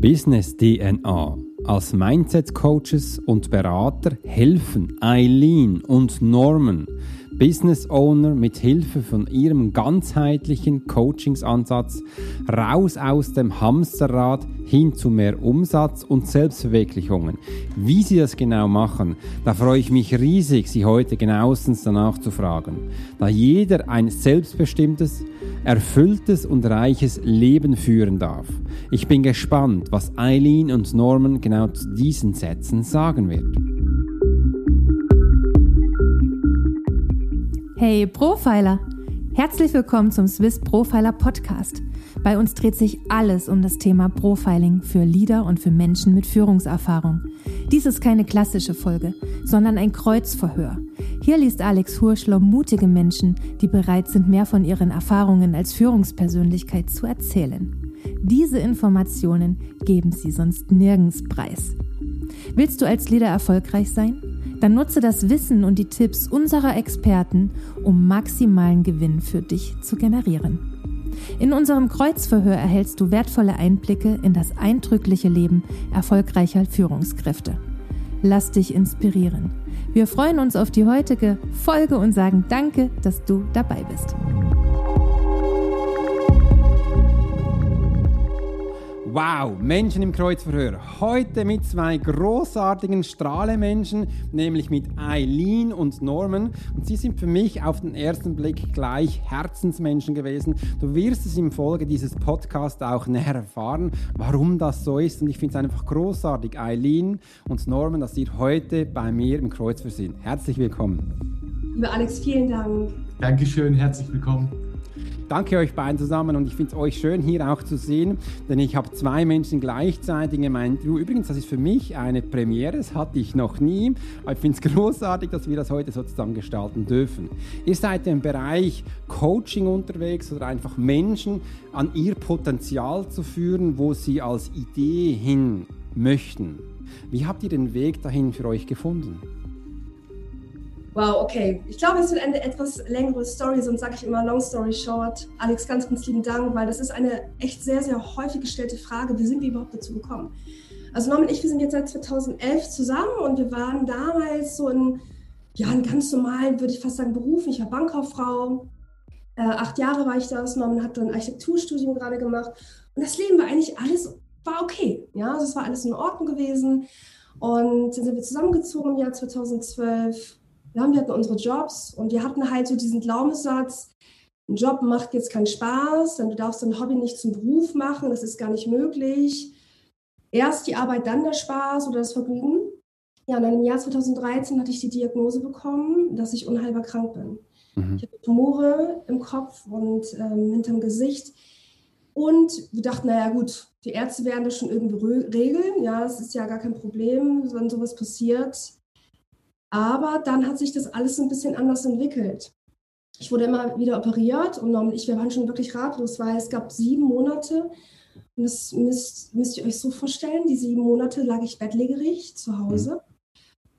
Business DNA. Als Mindset Coaches und Berater helfen Eileen und Norman Business Owner mit Hilfe von ihrem ganzheitlichen Coachingsansatz raus aus dem Hamsterrad hin zu mehr Umsatz und Selbstverwirklichungen. Wie sie das genau machen, da freue ich mich riesig, sie heute genauestens danach zu fragen, da jeder ein selbstbestimmtes, erfülltes und reiches Leben führen darf. Ich bin gespannt, was Eileen und Norman genau zu diesen Sätzen sagen wird. Hey Profiler! Herzlich willkommen zum Swiss Profiler Podcast. Bei uns dreht sich alles um das Thema Profiling für Leader und für Menschen mit Führungserfahrung. Dies ist keine klassische Folge, sondern ein Kreuzverhör. Hier liest Alex Hurschler mutige Menschen, die bereit sind, mehr von ihren Erfahrungen als Führungspersönlichkeit zu erzählen. Diese Informationen geben sie sonst nirgends preis. Willst du als Leader erfolgreich sein? Dann nutze das Wissen und die Tipps unserer Experten, um maximalen Gewinn für dich zu generieren. In unserem Kreuzverhör erhältst du wertvolle Einblicke in das eindrückliche Leben erfolgreicher Führungskräfte. Lass dich inspirieren. Wir freuen uns auf die heutige Folge und sagen danke, dass du dabei bist. Wow, Menschen im Kreuzverhör. Heute mit zwei großartigen Strahlemenschen, nämlich mit Eileen und Norman. Und sie sind für mich auf den ersten Blick gleich Herzensmenschen gewesen. Du wirst es im Folge dieses Podcasts auch näher erfahren, warum das so ist. Und ich finde es einfach großartig, Eileen und Norman, dass ihr heute bei mir im Kreuzverhör sind. Herzlich willkommen. Lieber Alex, vielen Dank. Dankeschön, herzlich willkommen. Danke euch beiden zusammen und ich finde es euch schön hier auch zu sehen, denn ich habe zwei Menschen gleichzeitig in meinem Interview. Übrigens, das ist für mich eine Premiere, das hatte ich noch nie, aber ich finde es großartig, dass wir das heute so zusammen gestalten dürfen. Ihr seid im Bereich Coaching unterwegs oder einfach Menschen an ihr Potenzial zu führen, wo sie als Idee hin möchten. Wie habt ihr den Weg dahin für euch gefunden? Wow, okay. Ich glaube, es wird eine etwas längere Story, sonst sage ich immer Long Story Short. Alex, ganz, ganz lieben Dank, weil das ist eine echt sehr, sehr häufig gestellte Frage. Wie sind wir überhaupt dazu gekommen? Also Norman und ich, wir sind jetzt seit 2011 zusammen und wir waren damals so in, ja, einen ganz normalen, würde ich fast sagen, Beruf. Ich war Bankkauffrau. Äh, acht Jahre war ich das. Norman hat dann ein Architekturstudium gerade gemacht. Und das Leben war eigentlich alles, war okay. Ja, also es war alles in Ordnung gewesen. Und dann sind wir zusammengezogen im Jahr 2012 wir hatten unsere Jobs und wir hatten halt so diesen Glaubenssatz, ein Job macht jetzt keinen Spaß, denn du darfst dein Hobby nicht zum Beruf machen, das ist gar nicht möglich. Erst die Arbeit, dann der Spaß oder das Vergnügen. Ja, und dann im Jahr 2013 hatte ich die Diagnose bekommen, dass ich unheilbar krank bin. Mhm. Ich hatte Tumore im Kopf und ähm, hinterm Gesicht. Und wir dachten, naja gut, die Ärzte werden das schon irgendwie regeln. Ja, es ist ja gar kein Problem, wenn sowas passiert. Aber dann hat sich das alles ein bisschen anders entwickelt. Ich wurde immer wieder operiert und ich, waren schon wirklich ratlos, weil es gab sieben Monate und das müsst, müsst ihr euch so vorstellen, die sieben Monate lag ich bettlägerig zu Hause.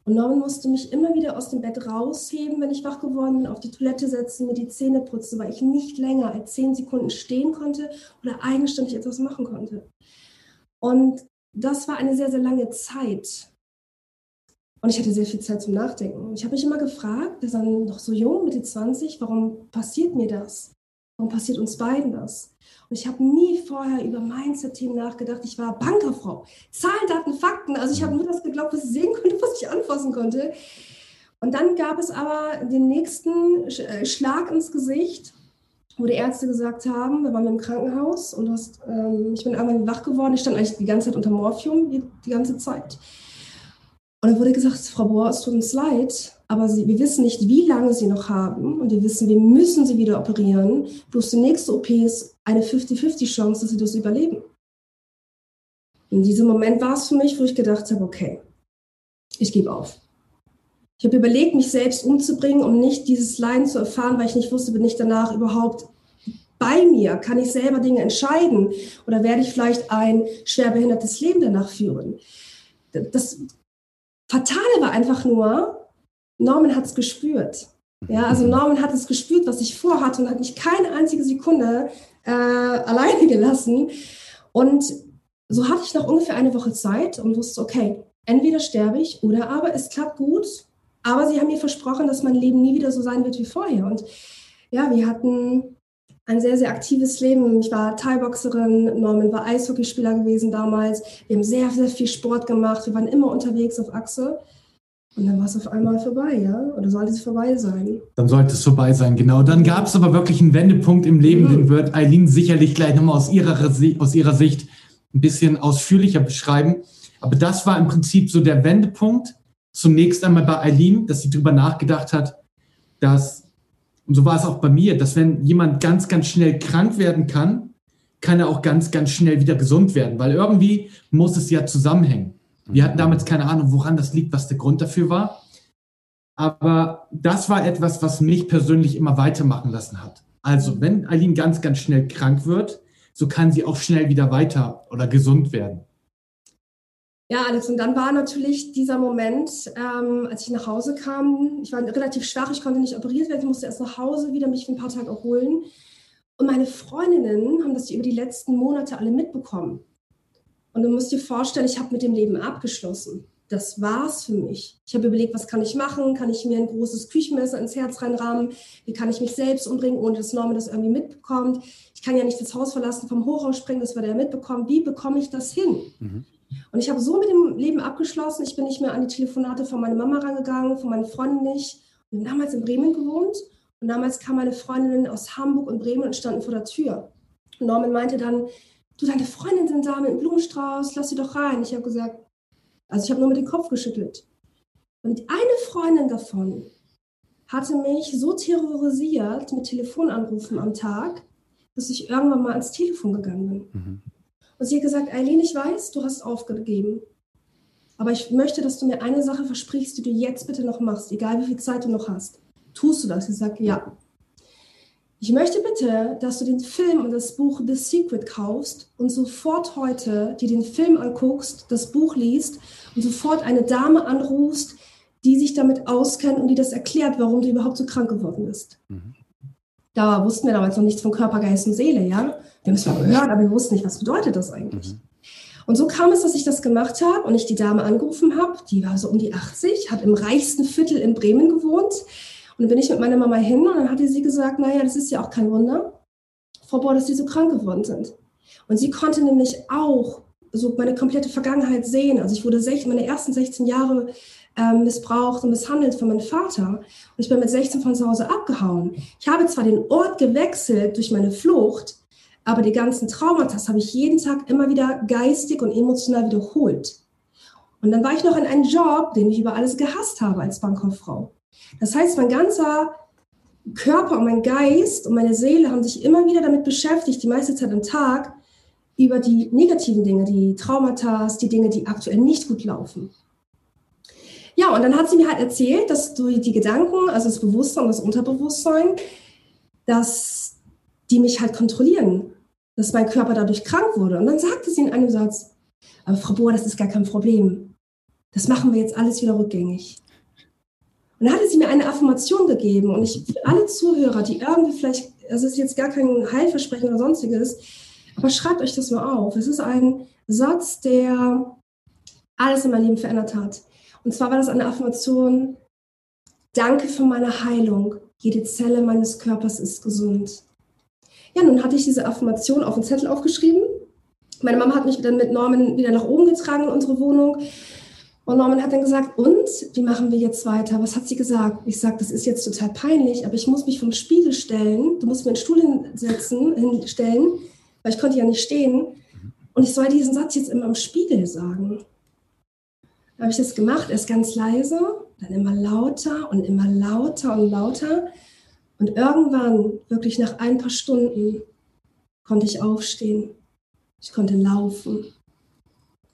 Und Norman musste mich immer wieder aus dem Bett rausheben, wenn ich wach geworden bin, auf die Toilette setzen, mir die Zähne putzen, weil ich nicht länger als zehn Sekunden stehen konnte oder eigenständig etwas machen konnte. Und das war eine sehr, sehr lange Zeit. Und ich hatte sehr viel Zeit zum Nachdenken. Ich habe mich immer gefragt, wir sind noch so jung, Mitte 20, warum passiert mir das? Warum passiert uns beiden das? Und ich habe nie vorher über Mindset-Themen nachgedacht. Ich war Bankerfrau. Zahlen, Daten, Fakten. Also ich habe nur das geglaubt, was ich sehen konnte, was ich anfassen konnte. Und dann gab es aber den nächsten äh, Schlag ins Gesicht, wo die Ärzte gesagt haben, wir waren im Krankenhaus und hast, ähm, ich bin einmal wach geworden. Ich stand eigentlich die ganze Zeit unter Morphium, die, die ganze Zeit. Und dann wurde gesagt, Frau Bohr, es tut uns leid, aber Sie, wir wissen nicht, wie lange Sie noch haben. Und wir wissen, wir müssen Sie wieder operieren. Bloß die nächste OP ist eine 50-50 Chance, dass Sie das überleben. In diesem Moment war es für mich, wo ich gedacht habe, okay, ich gebe auf. Ich habe überlegt, mich selbst umzubringen, um nicht dieses Leiden zu erfahren, weil ich nicht wusste, bin ich danach überhaupt bei mir? Kann ich selber Dinge entscheiden? Oder werde ich vielleicht ein schwerbehindertes Leben danach führen? Das Fatale war einfach nur, Norman hat es gespürt. Ja, also Norman hat es gespürt, was ich vorhatte und hat mich keine einzige Sekunde äh, alleine gelassen. Und so hatte ich noch ungefähr eine Woche Zeit und wusste, okay, entweder sterbe ich oder aber es klappt gut. Aber sie haben mir versprochen, dass mein Leben nie wieder so sein wird wie vorher. Und ja, wir hatten ein sehr, sehr aktives Leben. Ich war Thai-Boxerin, Norman war Eishockeyspieler gewesen damals. Wir haben sehr, sehr viel Sport gemacht. Wir waren immer unterwegs auf Achse. Und dann war es auf einmal vorbei, ja? Oder sollte es vorbei sein? Dann sollte es vorbei sein, genau. Dann gab es aber wirklich einen Wendepunkt im Leben, mhm. den wird Eileen sicherlich gleich nochmal aus ihrer, aus ihrer Sicht ein bisschen ausführlicher beschreiben. Aber das war im Prinzip so der Wendepunkt. Zunächst einmal bei Eileen, dass sie darüber nachgedacht hat, dass, und so war es auch bei mir, dass wenn jemand ganz, ganz schnell krank werden kann, kann er auch ganz, ganz schnell wieder gesund werden, weil irgendwie muss es ja zusammenhängen. Wir hatten damals keine Ahnung, woran das liegt, was der Grund dafür war. Aber das war etwas, was mich persönlich immer weitermachen lassen hat. Also, wenn Eileen ganz, ganz schnell krank wird, so kann sie auch schnell wieder weiter oder gesund werden. Ja, Alex, und dann war natürlich dieser Moment, ähm, als ich nach Hause kam, ich war relativ schwach, ich konnte nicht operiert werden, ich musste erst nach Hause wieder mich für ein paar Tage erholen. Und meine Freundinnen haben das über die letzten Monate alle mitbekommen. Und du musst dir vorstellen, ich habe mit dem Leben abgeschlossen. Das war's für mich. Ich habe überlegt, was kann ich machen? Kann ich mir ein großes Küchenmesser ins Herz reinrahmen? Wie kann ich mich selbst umbringen, ohne dass Norman das irgendwie mitbekommt? Ich kann ja nicht das Haus verlassen, vom Hochhaus springen, das wird er mitbekommen. Wie bekomme ich das hin? Mhm. Und ich habe so mit dem Leben abgeschlossen. Ich bin nicht mehr an die Telefonate von meiner Mama rangegangen, von meinen Freunden nicht. Wir haben damals in Bremen gewohnt und damals kam meine Freundin aus Hamburg und Bremen und standen vor der Tür. Norman meinte dann, du, deine Freundin sind da mit einem Blumenstrauß, lass sie doch rein. Ich habe gesagt, also ich habe nur mit dem Kopf geschüttelt. Und eine Freundin davon hatte mich so terrorisiert mit Telefonanrufen am Tag, dass ich irgendwann mal ans Telefon gegangen bin. Mhm. Und sie hat gesagt, Eileen, ich weiß, du hast aufgegeben. Aber ich möchte, dass du mir eine Sache versprichst, die du jetzt bitte noch machst, egal wie viel Zeit du noch hast. Tust du das? Sie sagt, ja. Ich möchte bitte, dass du den Film und das Buch The Secret kaufst und sofort heute dir den Film anguckst, das Buch liest und sofort eine Dame anrufst, die sich damit auskennt und die das erklärt, warum du überhaupt so krank geworden bist. Mhm. Da wussten wir damals noch nichts von Körper, Geist und Seele, ja. Wir haben es zwar gehört, aber wir wussten nicht, was bedeutet das eigentlich. Mhm. Und so kam es, dass ich das gemacht habe und ich die Dame angerufen habe. Die war so um die 80, hat im reichsten Viertel in Bremen gewohnt und dann bin ich mit meiner Mama hin und dann hatte sie gesagt, naja, das ist ja auch kein Wunder, Frau Bohr, dass Sie so krank geworden sind. Und sie konnte nämlich auch so meine komplette Vergangenheit sehen. Also ich wurde 16, meine ersten 16 Jahre missbraucht und misshandelt von meinem Vater. Und ich bin mit 16 von zu Hause abgehauen. Ich habe zwar den Ort gewechselt durch meine Flucht, aber die ganzen Traumata habe ich jeden Tag immer wieder geistig und emotional wiederholt. Und dann war ich noch in einem Job, den ich über alles gehasst habe als Bankkauffrau. Das heißt, mein ganzer Körper und mein Geist und meine Seele haben sich immer wieder damit beschäftigt, die meiste Zeit am Tag, über die negativen Dinge, die Traumata, die Dinge, die aktuell nicht gut laufen. Ja, und dann hat sie mir halt erzählt, dass durch die Gedanken, also das Bewusstsein das Unterbewusstsein, dass die mich halt kontrollieren, dass mein Körper dadurch krank wurde. Und dann sagte sie in einem Satz, aber Frau Bohr, das ist gar kein Problem. Das machen wir jetzt alles wieder rückgängig. Und dann hatte sie mir eine Affirmation gegeben und ich, für alle Zuhörer, die irgendwie vielleicht, also es ist jetzt gar kein Heilversprechen oder sonstiges, aber schreibt euch das mal auf. Es ist ein Satz, der alles in meinem Leben verändert hat. Und zwar war das eine Affirmation, danke für meine Heilung. Jede Zelle meines Körpers ist gesund. Ja, nun hatte ich diese Affirmation auf den Zettel aufgeschrieben. Meine Mama hat mich dann mit Norman wieder nach oben getragen in unsere Wohnung. Und Norman hat dann gesagt, und wie machen wir jetzt weiter? Was hat sie gesagt? Ich sage, das ist jetzt total peinlich, aber ich muss mich vom Spiegel stellen. Du musst mir einen Stuhl hinsetzen, hinstellen, weil ich konnte ja nicht stehen. Und ich soll diesen Satz jetzt immer im Spiegel sagen. Habe ich das gemacht, erst ganz leise, dann immer lauter und immer lauter und lauter. Und irgendwann, wirklich nach ein paar Stunden, konnte ich aufstehen. Ich konnte laufen,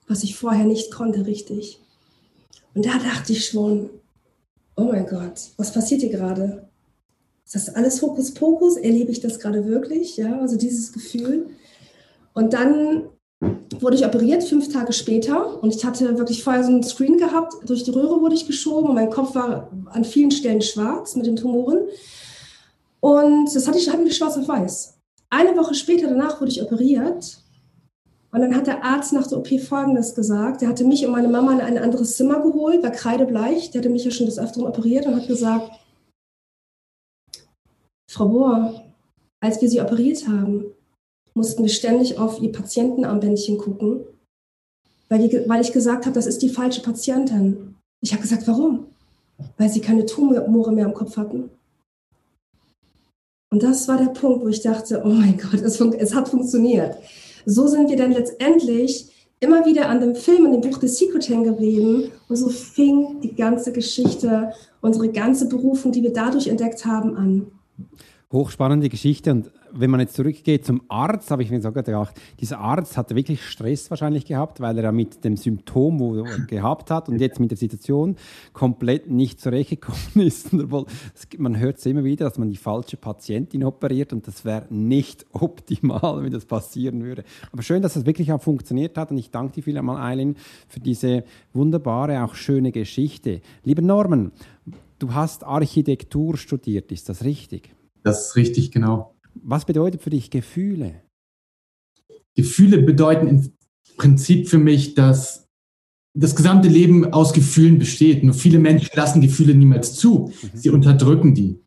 was ich vorher nicht konnte, richtig. Und da dachte ich schon, oh mein Gott, was passiert hier gerade? Ist das alles Hokuspokus? Erlebe ich das gerade wirklich? Ja, also dieses Gefühl. Und dann wurde ich operiert, fünf Tage später. Und ich hatte wirklich vorher so einen Screen gehabt. Durch die Röhre wurde ich geschoben und mein Kopf war an vielen Stellen schwarz mit den Tumoren. Und das hatte ich, hatten wir schwarz auf weiß. Eine Woche später danach wurde ich operiert Und dann hat der Arzt nach der OP Folgendes gesagt. Der hatte mich und meine Mama in ein anderes Zimmer geholt, war kreidebleich. Der hatte mich ja schon des Öfteren operiert und hat gesagt, Frau Bohr, als wir Sie operiert haben, mussten wir ständig auf Ihr Patientenarmbändchen gucken, weil, die, weil ich gesagt habe, das ist die falsche Patientin. Ich habe gesagt, warum? Weil Sie keine Tumore mehr im Kopf hatten. Und das war der Punkt, wo ich dachte, oh mein Gott, es, es hat funktioniert. So sind wir dann letztendlich immer wieder an dem Film und dem Buch The Secret hängen geblieben. Und so fing die ganze Geschichte, unsere ganze Berufung, die wir dadurch entdeckt haben, an hochspannende Geschichte. Und wenn man jetzt zurückgeht zum Arzt, habe ich mir sogar gedacht, dieser Arzt hatte wirklich Stress wahrscheinlich gehabt, weil er ja mit dem Symptom, wo er gehabt hat und jetzt mit der Situation komplett nicht zurechtgekommen ist. Man hört es immer wieder, dass man die falsche Patientin operiert und das wäre nicht optimal, wenn das passieren würde. Aber schön, dass das wirklich auch funktioniert hat und ich danke dir viel einmal, Eileen, für diese wunderbare, auch schöne Geschichte. Lieber Norman, du hast Architektur studiert, ist das richtig? Das ist richtig, genau. Was bedeutet für dich Gefühle? Gefühle bedeuten im Prinzip für mich, dass das gesamte Leben aus Gefühlen besteht. Nur viele Menschen lassen Gefühle niemals zu. Mhm. Sie unterdrücken die.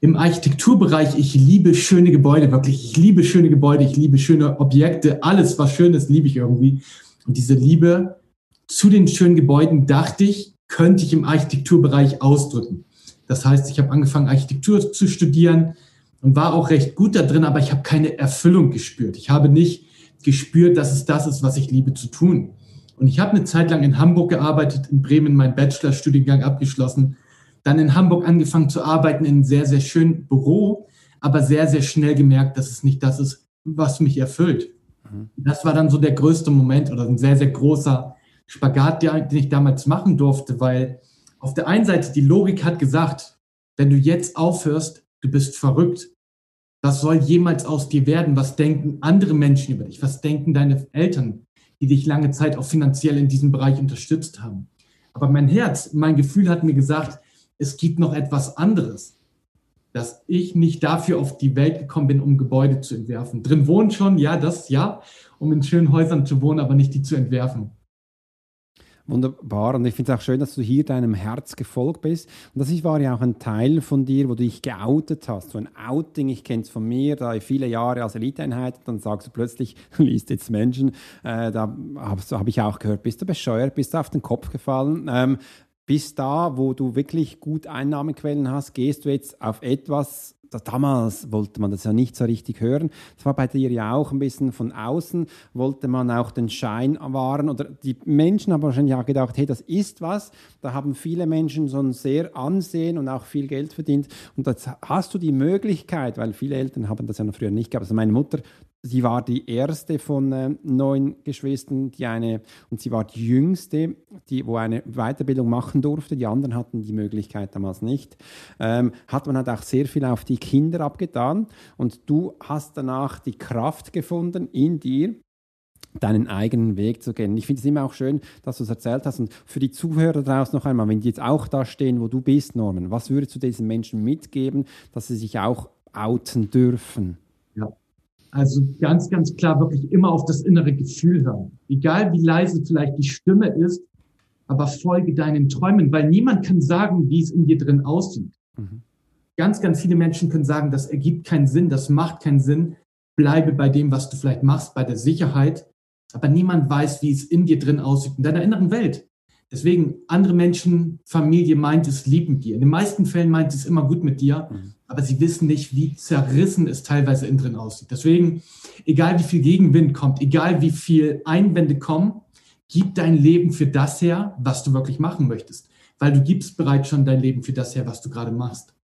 Im Architekturbereich, ich liebe schöne Gebäude, wirklich. Ich liebe schöne Gebäude, ich liebe schöne Objekte. Alles, was schön ist, liebe ich irgendwie. Und diese Liebe zu den schönen Gebäuden, dachte ich, könnte ich im Architekturbereich ausdrücken. Das heißt, ich habe angefangen, Architektur zu studieren und war auch recht gut da drin, aber ich habe keine Erfüllung gespürt. Ich habe nicht gespürt, dass es das ist, was ich liebe zu tun. Und ich habe eine Zeit lang in Hamburg gearbeitet, in Bremen meinen Bachelorstudiengang abgeschlossen, dann in Hamburg angefangen zu arbeiten in einem sehr, sehr schönen Büro, aber sehr, sehr schnell gemerkt, dass es nicht das ist, was mich erfüllt. Mhm. Das war dann so der größte Moment oder ein sehr, sehr großer Spagat, den ich damals machen durfte, weil auf der einen Seite, die Logik hat gesagt, wenn du jetzt aufhörst, du bist verrückt. Was soll jemals aus dir werden? Was denken andere Menschen über dich? Was denken deine Eltern, die dich lange Zeit auch finanziell in diesem Bereich unterstützt haben? Aber mein Herz, mein Gefühl hat mir gesagt, es gibt noch etwas anderes, dass ich nicht dafür auf die Welt gekommen bin, um Gebäude zu entwerfen. Drin wohnen schon, ja, das ja, um in schönen Häusern zu wohnen, aber nicht die zu entwerfen. Wunderbar. Und ich finde es auch schön, dass du hier deinem Herz gefolgt bist. Und das war ja auch ein Teil von dir, wo du dich geoutet hast. So ein Outing, ich kenne es von mir, da ich viele Jahre als Eliteeinheit, dann sagst du plötzlich, liest jetzt Menschen, äh, da habe hab ich auch gehört, bist du bescheuert, bist du auf den Kopf gefallen. Ähm, bis da, wo du wirklich gut Einnahmequellen hast, gehst du jetzt auf etwas, damals wollte man das ja nicht so richtig hören. Das war bei dir ja auch ein bisschen von außen, wollte man auch den Schein wahren. Oder die Menschen haben wahrscheinlich auch gedacht, hey, das ist was. Da haben viele Menschen so ein sehr Ansehen und auch viel Geld verdient. Und jetzt hast du die Möglichkeit, weil viele Eltern haben das ja noch früher nicht gehabt. Also meine Mutter Sie war die erste von äh, neun Geschwistern, die eine, und sie war die jüngste, die, wo eine Weiterbildung machen durfte. Die anderen hatten die Möglichkeit damals nicht. Ähm, hat man halt auch sehr viel auf die Kinder abgetan. Und du hast danach die Kraft gefunden in dir, deinen eigenen Weg zu gehen. Ich finde es immer auch schön, dass du es erzählt hast. Und für die Zuhörer draußen noch einmal, wenn die jetzt auch da stehen, wo du bist, Norman, was würdest du diesen Menschen mitgeben, dass sie sich auch outen dürfen? Also ganz, ganz klar wirklich immer auf das innere Gefühl hören. Egal wie leise vielleicht die Stimme ist, aber folge deinen Träumen, weil niemand kann sagen, wie es in dir drin aussieht. Mhm. Ganz, ganz viele Menschen können sagen, das ergibt keinen Sinn, das macht keinen Sinn. Bleibe bei dem, was du vielleicht machst, bei der Sicherheit. Aber niemand weiß, wie es in dir drin aussieht, in deiner inneren Welt. Deswegen, andere Menschen, Familie meint es lieb mit dir. In den meisten Fällen meint es immer gut mit dir, mhm. Aber sie wissen nicht, wie zerrissen es teilweise innen drin aussieht. Deswegen, egal wie viel Gegenwind kommt, egal wie viel Einwände kommen, gib dein Leben für das her, was du wirklich machen möchtest. Weil du gibst bereits schon dein Leben für das her, was du gerade machst.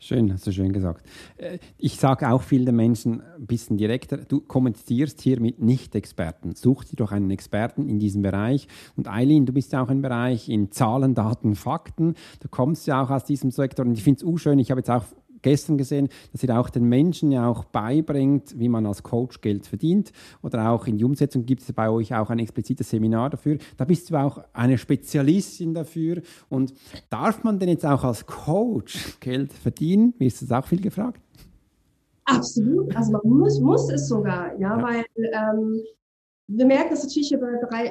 Schön, hast du schön gesagt. Äh, ich sage auch vielen Menschen ein bisschen direkter, du kommunizierst hier mit Nicht-Experten. Such dir doch einen Experten in diesem Bereich. Und Eileen, du bist ja auch im Bereich in Zahlen, Daten, Fakten. Du kommst ja auch aus diesem Sektor und ich finde es auch schön. Ich habe jetzt auch gestern gesehen, dass ihr auch den Menschen ja auch beibringt, wie man als Coach Geld verdient. Oder auch in die Umsetzung gibt es bei euch auch ein explizites Seminar dafür. Da bist du auch eine Spezialistin dafür. Und darf man denn jetzt auch als Coach Geld verdienen? Mir ist das auch viel gefragt. Absolut. Also man muss, muss es sogar, ja, ja. weil ähm, wir merken das natürlich, wir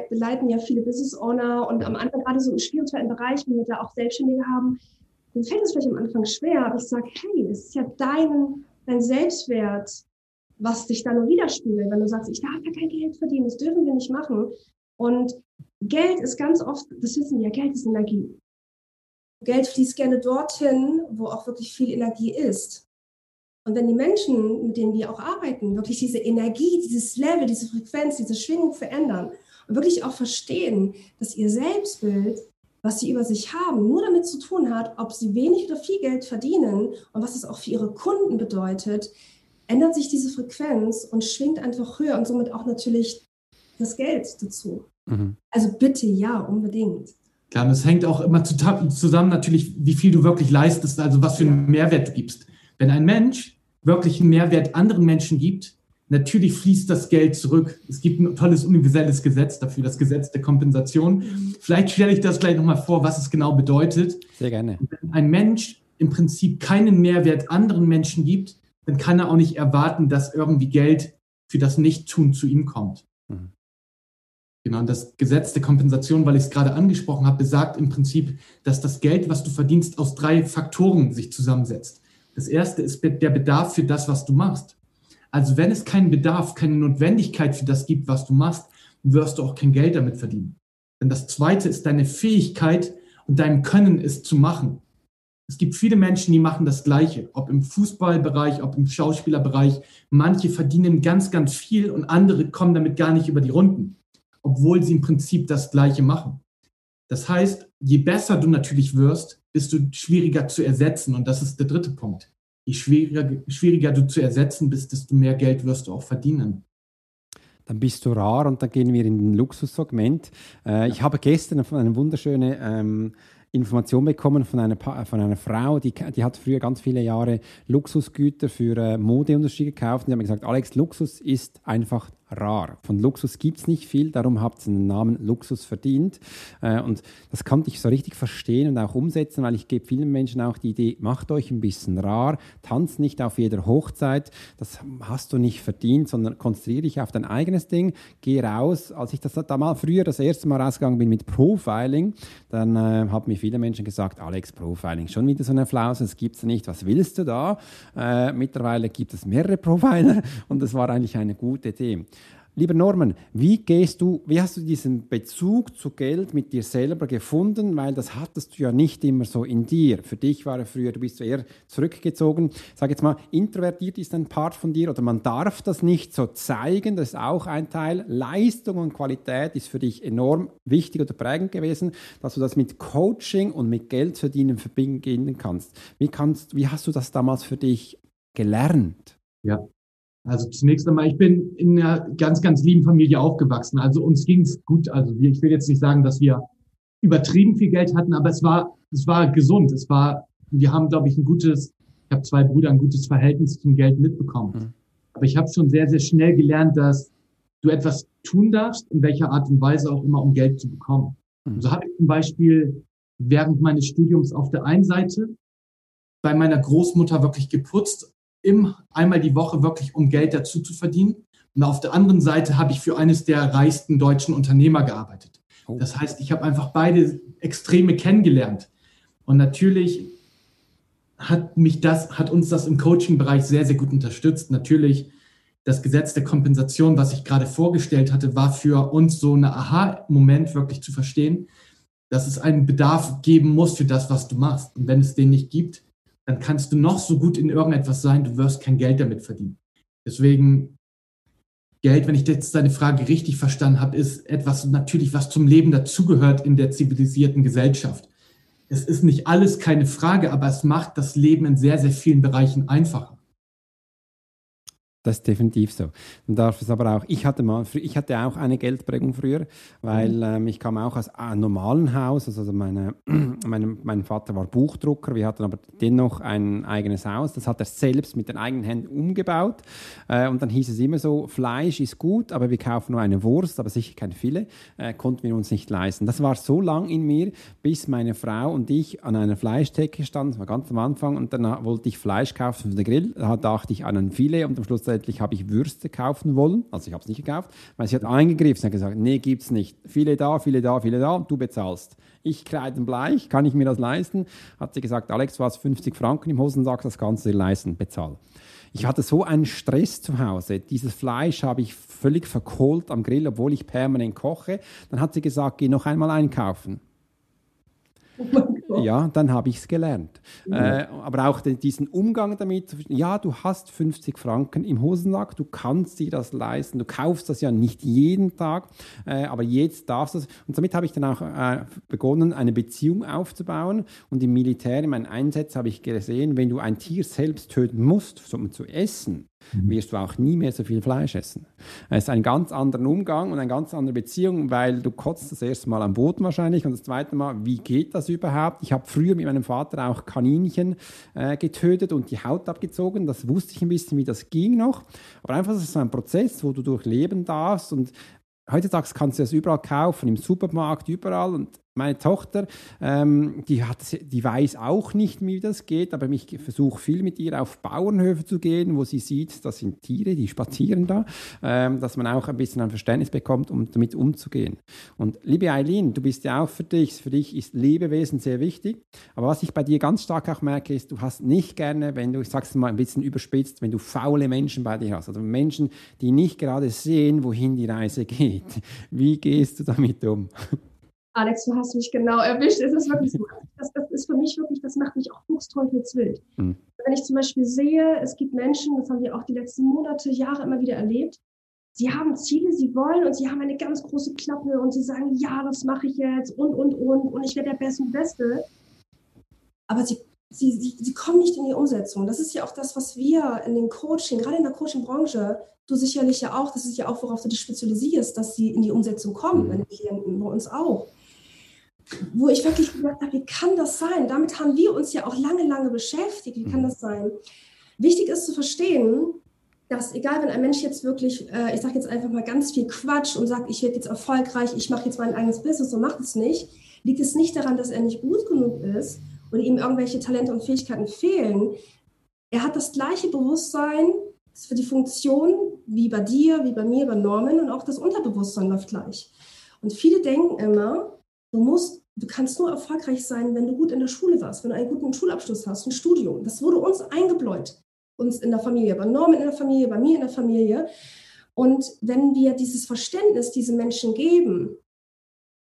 begleiten ja viele Business Owner und am Anfang gerade so im spirituellen Bereich, wenn wir da auch Selbstständige haben, dann fällt es vielleicht am Anfang schwer, aber ich sage, hey, es ist ja dein, dein Selbstwert, was dich da nur widerspiegelt, wenn du sagst, ich darf ja kein Geld verdienen, das dürfen wir nicht machen. Und Geld ist ganz oft, das wissen wir Geld ist Energie. Geld fließt gerne dorthin, wo auch wirklich viel Energie ist. Und wenn die Menschen, mit denen wir auch arbeiten, wirklich diese Energie, dieses Level, diese Frequenz, diese Schwingung verändern und wirklich auch verstehen, dass ihr Selbstbild, was sie über sich haben, nur damit zu tun hat, ob sie wenig oder viel Geld verdienen und was es auch für ihre Kunden bedeutet, ändert sich diese Frequenz und schwingt einfach höher und somit auch natürlich das Geld dazu. Mhm. Also bitte ja, unbedingt. Klar, und es hängt auch immer zusammen natürlich, wie viel du wirklich leistest, also was für einen Mehrwert du gibst. Wenn ein Mensch wirklich einen Mehrwert anderen Menschen gibt, natürlich fließt das Geld zurück. Es gibt ein tolles universelles Gesetz dafür, das Gesetz der Kompensation. Vielleicht stelle ich das gleich nochmal vor, was es genau bedeutet. Sehr gerne. Wenn ein Mensch im Prinzip keinen Mehrwert anderen Menschen gibt, dann kann er auch nicht erwarten, dass irgendwie Geld für das Nichttun zu ihm kommt. Mhm. Genau, und das Gesetz der Kompensation, weil ich es gerade angesprochen habe, besagt im Prinzip, dass das Geld, was du verdienst, aus drei Faktoren sich zusammensetzt. Das erste ist der Bedarf für das, was du machst. Also wenn es keinen Bedarf, keine Notwendigkeit für das gibt, was du machst, wirst du auch kein Geld damit verdienen. Denn das zweite ist deine Fähigkeit und dein Können, es zu machen. Es gibt viele Menschen, die machen das Gleiche, ob im Fußballbereich, ob im Schauspielerbereich. Manche verdienen ganz, ganz viel und andere kommen damit gar nicht über die Runden, obwohl sie im Prinzip das Gleiche machen. Das heißt, je besser du natürlich wirst, bist du schwieriger zu ersetzen. Und das ist der dritte Punkt. Je schwieriger, schwieriger du zu ersetzen bist, desto mehr Geld wirst du auch verdienen dann bist du rar und dann gehen wir in den Luxussegment. Äh, ich habe gestern eine wunderschöne ähm, Information bekommen von einer, von einer Frau, die, die hat früher ganz viele Jahre Luxusgüter für äh, Modeunterschiede gekauft und die hat mir gesagt, Alex, Luxus ist einfach rar. Von Luxus gibt es nicht viel, darum habt ihr den Namen Luxus verdient. Äh, und das konnte ich so richtig verstehen und auch umsetzen, weil ich gebe vielen Menschen auch die Idee, macht euch ein bisschen rar, tanzt nicht auf jeder Hochzeit, das hast du nicht verdient, sondern konzentriere dich auf dein eigenes Ding, geh raus. Als ich das da mal früher das erste Mal rausgegangen bin mit Profiling, dann äh, haben mir viele Menschen gesagt, Alex, Profiling, schon wieder so eine Flause, das gibt es nicht, was willst du da? Äh, mittlerweile gibt es mehrere Profiler und das war eigentlich eine gute Idee. Lieber Norman, wie gehst du, wie hast du diesen Bezug zu Geld mit dir selber gefunden? Weil das hattest du ja nicht immer so in dir. Für dich war er früher, du bist eher zurückgezogen. Sag jetzt mal, introvertiert ist ein Part von dir oder man darf das nicht so zeigen. Das ist auch ein Teil. Leistung und Qualität ist für dich enorm wichtig oder prägend gewesen, dass du das mit Coaching und mit Geld verdienen verbinden kannst. Wie kannst, wie hast du das damals für dich gelernt? Ja, also zunächst einmal, ich bin in einer ganz, ganz lieben Familie aufgewachsen. Also uns ging es gut. Also ich will jetzt nicht sagen, dass wir übertrieben viel Geld hatten, aber es war, es war gesund. Es war, wir haben, glaube ich, ein gutes, ich habe zwei Brüder, ein gutes Verhältnis zum Geld mitbekommen. Mhm. Aber ich habe schon sehr, sehr schnell gelernt, dass du etwas tun darfst, in welcher Art und Weise auch immer, um Geld zu bekommen. Mhm. So habe ich zum Beispiel während meines Studiums auf der einen Seite bei meiner Großmutter wirklich geputzt im, einmal die Woche wirklich, um Geld dazu zu verdienen. Und auf der anderen Seite habe ich für eines der reichsten deutschen Unternehmer gearbeitet. Oh. Das heißt, ich habe einfach beide Extreme kennengelernt. Und natürlich hat mich das, hat uns das im Coaching-Bereich sehr, sehr gut unterstützt. Natürlich das Gesetz der Kompensation, was ich gerade vorgestellt hatte, war für uns so ein Aha-Moment wirklich zu verstehen, dass es einen Bedarf geben muss für das, was du machst. Und wenn es den nicht gibt, dann kannst du noch so gut in irgendetwas sein, du wirst kein Geld damit verdienen. Deswegen Geld, wenn ich jetzt deine Frage richtig verstanden habe, ist etwas natürlich, was zum Leben dazugehört in der zivilisierten Gesellschaft. Es ist nicht alles keine Frage, aber es macht das Leben in sehr, sehr vielen Bereichen einfacher. Das ist definitiv so. Dann darf es aber auch, ich hatte mal, ich hatte auch eine Geldprägung früher, weil mhm. ähm, ich kam auch aus einem normalen Haus, also meine, meine, mein Vater war Buchdrucker, wir hatten aber dennoch ein eigenes Haus, das hat er selbst mit den eigenen Händen umgebaut äh, und dann hieß es immer so, Fleisch ist gut, aber wir kaufen nur eine Wurst, aber sicher kein Filet, äh, konnten wir uns nicht leisten. Das war so lang in mir, bis meine Frau und ich an einer Fleischtheke standen, das war ganz am Anfang und dann wollte ich Fleisch kaufen für den Grill, da dachte ich an ein Filet und am Schluss zwischenzeitlich habe ich Würste kaufen wollen, also ich habe es nicht gekauft, weil sie hat eingegriffen, hat gesagt, nee, gibt's nicht. Viele da, viele da, viele da, du bezahlst. Ich kreidenbleich, kann ich mir das leisten? Hat sie gesagt, Alex, du hast 50 Franken im Hosensack, das kannst du dir leisten, bezahl. Ich hatte so einen Stress zu Hause. Dieses Fleisch habe ich völlig verkohlt am Grill, obwohl ich permanent koche. Dann hat sie gesagt, geh noch einmal einkaufen. Ja, dann habe ich es gelernt. Mhm. Äh, aber auch den, diesen Umgang damit, ja, du hast 50 Franken im Hosensack, du kannst dir das leisten, du kaufst das ja nicht jeden Tag, äh, aber jetzt darfst du es. Und damit habe ich dann auch äh, begonnen, eine Beziehung aufzubauen. Und im Militär, in meinen Einsätzen habe ich gesehen, wenn du ein Tier selbst töten musst, um zu essen. Wirst du auch nie mehr so viel Fleisch essen. Es ist ein ganz anderer Umgang und eine ganz andere Beziehung, weil du kotzt das erste Mal am Boden wahrscheinlich und das zweite Mal, wie geht das überhaupt? Ich habe früher mit meinem Vater auch Kaninchen äh, getötet und die Haut abgezogen. Das wusste ich ein bisschen, wie das ging noch. Aber einfach, das ist so ein Prozess, wo du durchleben darfst und heutzutage kannst du das überall kaufen, im Supermarkt, überall. Und meine Tochter, ähm, die, hat, die weiß auch nicht, wie das geht, aber ich versuche viel mit ihr auf Bauernhöfe zu gehen, wo sie sieht, das sind Tiere, die spazieren da, ähm, dass man auch ein bisschen ein Verständnis bekommt, um damit umzugehen. Und liebe Eileen, du bist ja auch für dich, für dich ist Lebewesen sehr wichtig, aber was ich bei dir ganz stark auch merke, ist, du hast nicht gerne, wenn du, ich sag's mal ein bisschen überspitzt, wenn du faule Menschen bei dir hast, also Menschen, die nicht gerade sehen, wohin die Reise geht. Wie gehst du damit um? Alex, du hast mich genau erwischt. Es ist wirklich so. Das, das ist für mich wirklich, das macht mich auch fuchsteufelswild. Mhm. Wenn ich zum Beispiel sehe, es gibt Menschen, das haben wir auch die letzten Monate, Jahre immer wieder erlebt, sie haben Ziele, sie wollen und sie haben eine ganz große Klappe und sie sagen, ja, das mache ich jetzt und, und, und und ich werde der Beste und Beste. Aber sie, sie, sie, sie kommen nicht in die Umsetzung. Das ist ja auch das, was wir in den Coaching, gerade in der Coaching-Branche, du sicherlich ja auch, das ist ja auch, worauf du dich spezialisierst, dass sie in die Umsetzung kommen, deine Klienten, bei uns auch wo ich wirklich gedacht habe, wie kann das sein? Damit haben wir uns ja auch lange, lange beschäftigt. Wie kann mhm. das sein? Wichtig ist zu verstehen, dass egal, wenn ein Mensch jetzt wirklich, äh, ich sage jetzt einfach mal ganz viel Quatsch und sagt, ich werde jetzt erfolgreich, ich mache jetzt mein eigenes Business und macht es nicht, liegt es nicht daran, dass er nicht gut genug ist oder ihm irgendwelche Talente und Fähigkeiten fehlen. Er hat das gleiche Bewusstsein für die Funktion wie bei dir, wie bei mir, bei Norman und auch das Unterbewusstsein läuft gleich. Und viele denken immer, Du musst, du kannst nur erfolgreich sein, wenn du gut in der Schule warst, wenn du einen guten Schulabschluss hast, ein Studium. Das wurde uns eingebläut, uns in der Familie, bei Norman in der Familie, bei mir in der Familie. Und wenn wir dieses Verständnis diesen Menschen geben,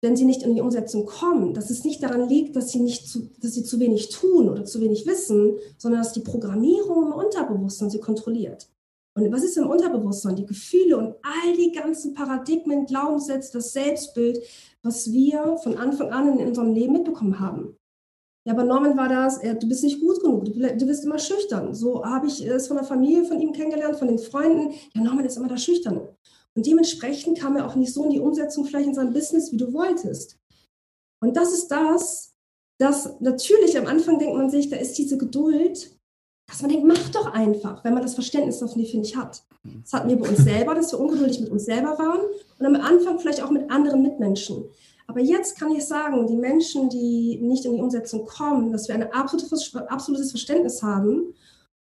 wenn sie nicht in die Umsetzung kommen, dass es nicht daran liegt, dass sie, nicht zu, dass sie zu wenig tun oder zu wenig wissen, sondern dass die Programmierung im Unterbewusstsein sie kontrolliert. Und was ist im Unterbewusstsein? Die Gefühle und all die ganzen Paradigmen, Glaubenssätze, das Selbstbild, was wir von Anfang an in unserem Leben mitbekommen haben. Ja, bei Norman war das, du bist nicht gut genug, du, du bist immer schüchtern. So habe ich es von der Familie von ihm kennengelernt, von den Freunden. Ja, Norman ist immer der Schüchterne. Und dementsprechend kam er auch nicht so in die Umsetzung vielleicht in seinem Business, wie du wolltest. Und das ist das, dass natürlich am Anfang denkt man sich, da ist diese Geduld, dass man denkt, mach doch einfach, wenn man das Verständnis finde ich, hat. Das hatten wir bei uns selber, dass wir ungeduldig mit uns selber waren und am Anfang vielleicht auch mit anderen Mitmenschen. Aber jetzt kann ich sagen, die Menschen, die nicht in die Umsetzung kommen, dass wir ein absolutes Verständnis haben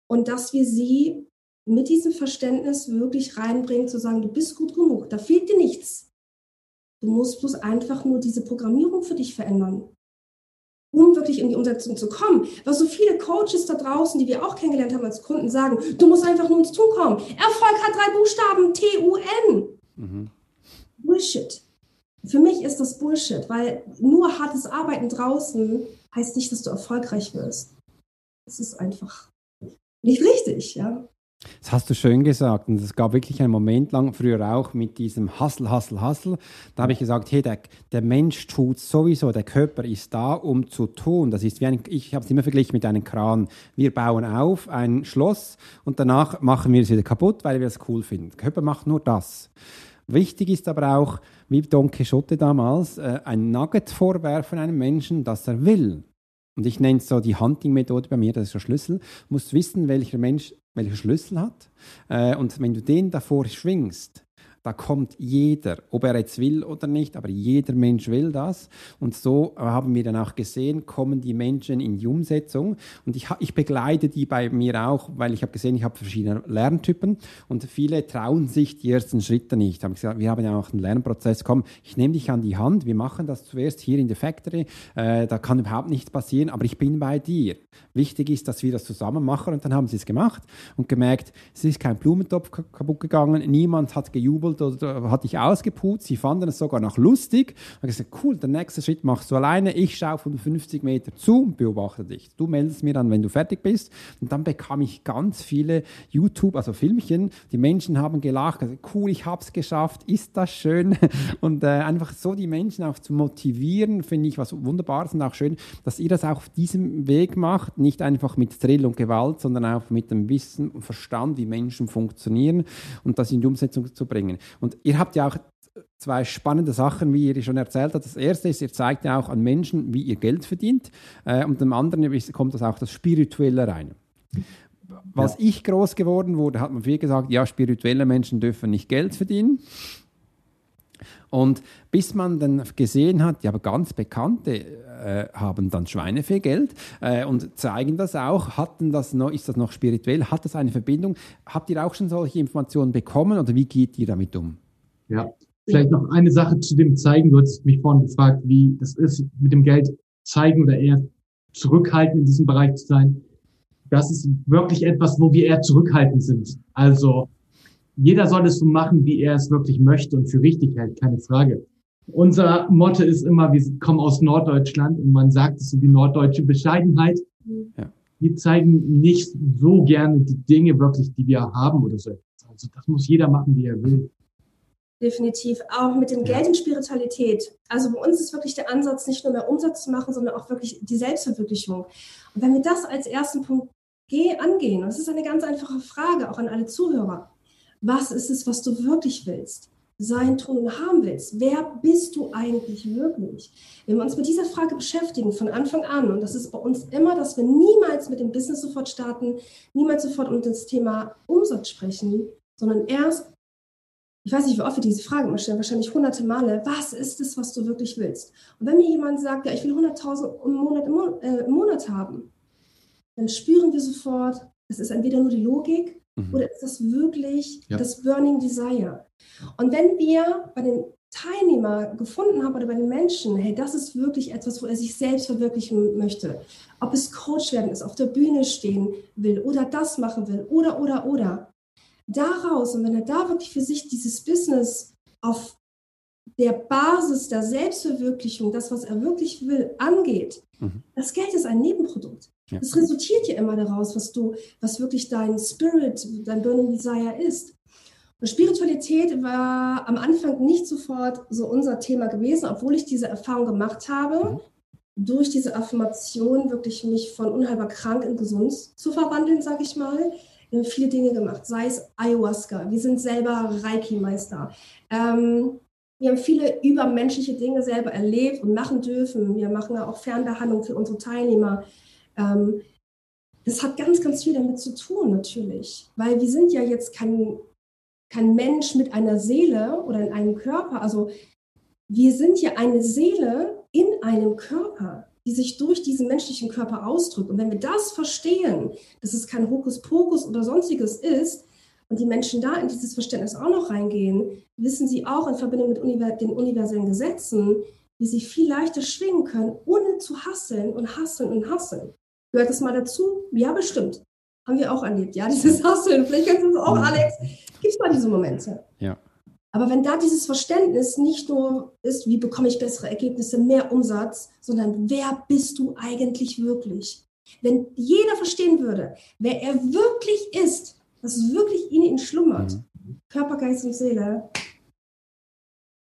und dass wir sie mit diesem Verständnis wirklich reinbringen, zu sagen, du bist gut genug, da fehlt dir nichts. Du musst bloß einfach nur diese Programmierung für dich verändern um wirklich in die Umsetzung zu kommen. Was so viele Coaches da draußen, die wir auch kennengelernt haben als Kunden, sagen, du musst einfach nur ins Tun kommen. Erfolg hat drei Buchstaben, T-U-N. Mhm. Bullshit. Für mich ist das Bullshit, weil nur hartes Arbeiten draußen heißt nicht, dass du erfolgreich wirst. Es ist einfach nicht richtig, ja. Das hast du schön gesagt. Und es gab wirklich einen Moment lang, früher auch, mit diesem Hustle, Hustle, Hustle. Da habe ich gesagt, hey, der, der Mensch tut sowieso, der Körper ist da, um zu tun. Das ist wie ein, ich habe es immer verglichen mit einem Kran. Wir bauen auf ein Schloss und danach machen wir es wieder kaputt, weil wir es cool finden. Der Körper macht nur das. Wichtig ist aber auch, wie Don Quixote damals, äh, ein Nugget vorwerfen einem Menschen, dass er will. Und ich nenne es so die Hunting-Methode bei mir, das ist der Schlüssel. Du musst wissen, welcher Mensch welcher Schlüssel hat. Äh, und wenn du den davor schwingst, Da kommt jeder, ob er jetzt will oder nicht, aber jeder Mensch will das. Und so haben wir dann auch gesehen, kommen die Menschen in die Umsetzung. Und ich, ich begleite die bei mir auch, weil ich habe gesehen, ich habe verschiedene Lerntypen und viele trauen sich die ersten Schritte nicht. Hab gesagt, wir haben ja auch einen Lernprozess. Komm, ich nehme dich an die Hand. Wir machen das zuerst hier in der Factory. Äh, da kann überhaupt nichts passieren, aber ich bin bei dir. Wichtig ist, dass wir das zusammen machen. Und dann haben sie es gemacht und gemerkt, es ist kein Blumentopf kaputt gegangen. Niemand hat gejubelt geholt oder hat dich ausgeputzt. Sie fanden es sogar noch lustig. Und gesagt, cool, der nächste Schritt machst du alleine. Ich schaue von 50 Meter zu und beobachte dich. Du meldest mir dann, wenn du fertig bist. Und dann bekam ich ganz viele YouTube, also Filmchen. Die Menschen haben gelacht, gesagt, cool, ich habe es geschafft. Ist das schön? Und äh, einfach so die Menschen auch zu motivieren, finde ich was Wunderbares und auch schön, dass ihr das auch auf diesem Weg macht. Nicht einfach mit Thrill und Gewalt, sondern auch mit dem Wissen und Verstand, wie Menschen funktionieren und das in die Umsetzung zu bringen. Und ihr habt ja auch zwei spannende Sachen, wie ihr schon erzählt habt. Das erste ist, ihr zeigt ja auch an Menschen, wie ihr Geld verdient. Äh, und dem anderen kommt das auch das Spirituelle rein. Was ja. ich groß geworden wurde, hat man viel gesagt, ja, spirituelle Menschen dürfen nicht Geld verdienen. Und bis man dann gesehen hat, ja, aber ganz Bekannte äh, haben dann Schweinefehlgeld äh, und zeigen das auch. Hatten das noch, ist das noch spirituell? Hat das eine Verbindung? Habt ihr auch schon solche Informationen bekommen oder wie geht ihr damit um? Ja, vielleicht noch eine Sache zu dem Zeigen. Du hast mich vorhin gefragt, wie das ist, mit dem Geld zeigen oder eher zurückhalten in diesem Bereich zu sein. Das ist wirklich etwas, wo wir eher zurückhaltend sind. Also jeder soll es so machen, wie er es wirklich möchte und für richtig hält, keine Frage. Unser Motto ist immer, wir kommen aus Norddeutschland und man sagt es so die norddeutsche Bescheidenheit. Ja. Wir zeigen nicht so gerne die Dinge wirklich, die wir haben oder so. Also das muss jeder machen, wie er will. Definitiv. Auch mit dem Geld und Spiritualität. Also bei uns ist wirklich der Ansatz, nicht nur mehr Umsatz zu machen, sondern auch wirklich die Selbstverwirklichung. Und wenn wir das als ersten Punkt angehen, und das ist eine ganz einfache Frage, auch an alle Zuhörer, was ist es, was du wirklich willst? Sein, tun haben willst. Wer bist du eigentlich wirklich? Wenn wir uns mit dieser Frage beschäftigen von Anfang an, und das ist bei uns immer, dass wir niemals mit dem Business sofort starten, niemals sofort um das Thema Umsatz sprechen, sondern erst, ich weiß nicht, wie oft wir diese Frage immer stellen, wahrscheinlich hunderte Male, was ist es, was du wirklich willst? Und wenn mir jemand sagt, ja, ich will 100.000 im Monat, im, Monat, äh, im Monat haben, dann spüren wir sofort, es ist entweder nur die Logik Mhm. Oder ist das wirklich ja. das Burning Desire? Und wenn wir bei den Teilnehmer gefunden haben oder bei den Menschen, hey, das ist wirklich etwas, wo er sich selbst verwirklichen möchte. Ob es Coach werden ist, auf der Bühne stehen will oder das machen will oder, oder, oder. Daraus, und wenn er da wirklich für sich dieses Business auf der Basis der Selbstverwirklichung, das, was er wirklich will, angeht, mhm. das Geld ist ein Nebenprodukt. Ja. Das resultiert ja immer daraus, was du, was wirklich dein Spirit, dein Burning Desire ist. Und Spiritualität war am Anfang nicht sofort so unser Thema gewesen, obwohl ich diese Erfahrung gemacht habe, mhm. durch diese Affirmation wirklich mich von unheilbar krank in gesund zu verwandeln, sage ich mal. Wir haben viele Dinge gemacht, sei es Ayahuasca, wir sind selber Reiki-Meister. Ähm, wir haben viele übermenschliche Dinge selber erlebt und machen dürfen. Wir machen auch Fernbehandlung für unsere Teilnehmer. Ähm, das hat ganz, ganz viel damit zu tun, natürlich. Weil wir sind ja jetzt kein, kein Mensch mit einer Seele oder in einem Körper. Also wir sind ja eine Seele in einem Körper, die sich durch diesen menschlichen Körper ausdrückt. Und wenn wir das verstehen, dass es kein Hokuspokus oder sonstiges ist, und die Menschen da in dieses Verständnis auch noch reingehen, wissen sie auch in Verbindung mit den universellen Gesetzen, wie sie viel leichter schwingen können, ohne zu hasseln und hasseln und hasseln. Gehört das mal dazu? Ja, bestimmt. Haben wir auch erlebt. Ja, dieses Hasseln. Vielleicht kennst du es auch, Alex. Gibt es mal diese Momente. Ja. Aber wenn da dieses Verständnis nicht nur ist, wie bekomme ich bessere Ergebnisse, mehr Umsatz, sondern wer bist du eigentlich wirklich? Wenn jeder verstehen würde, wer er wirklich ist, was wirklich in ihn schlummert, mhm. Körper, Geist und Seele,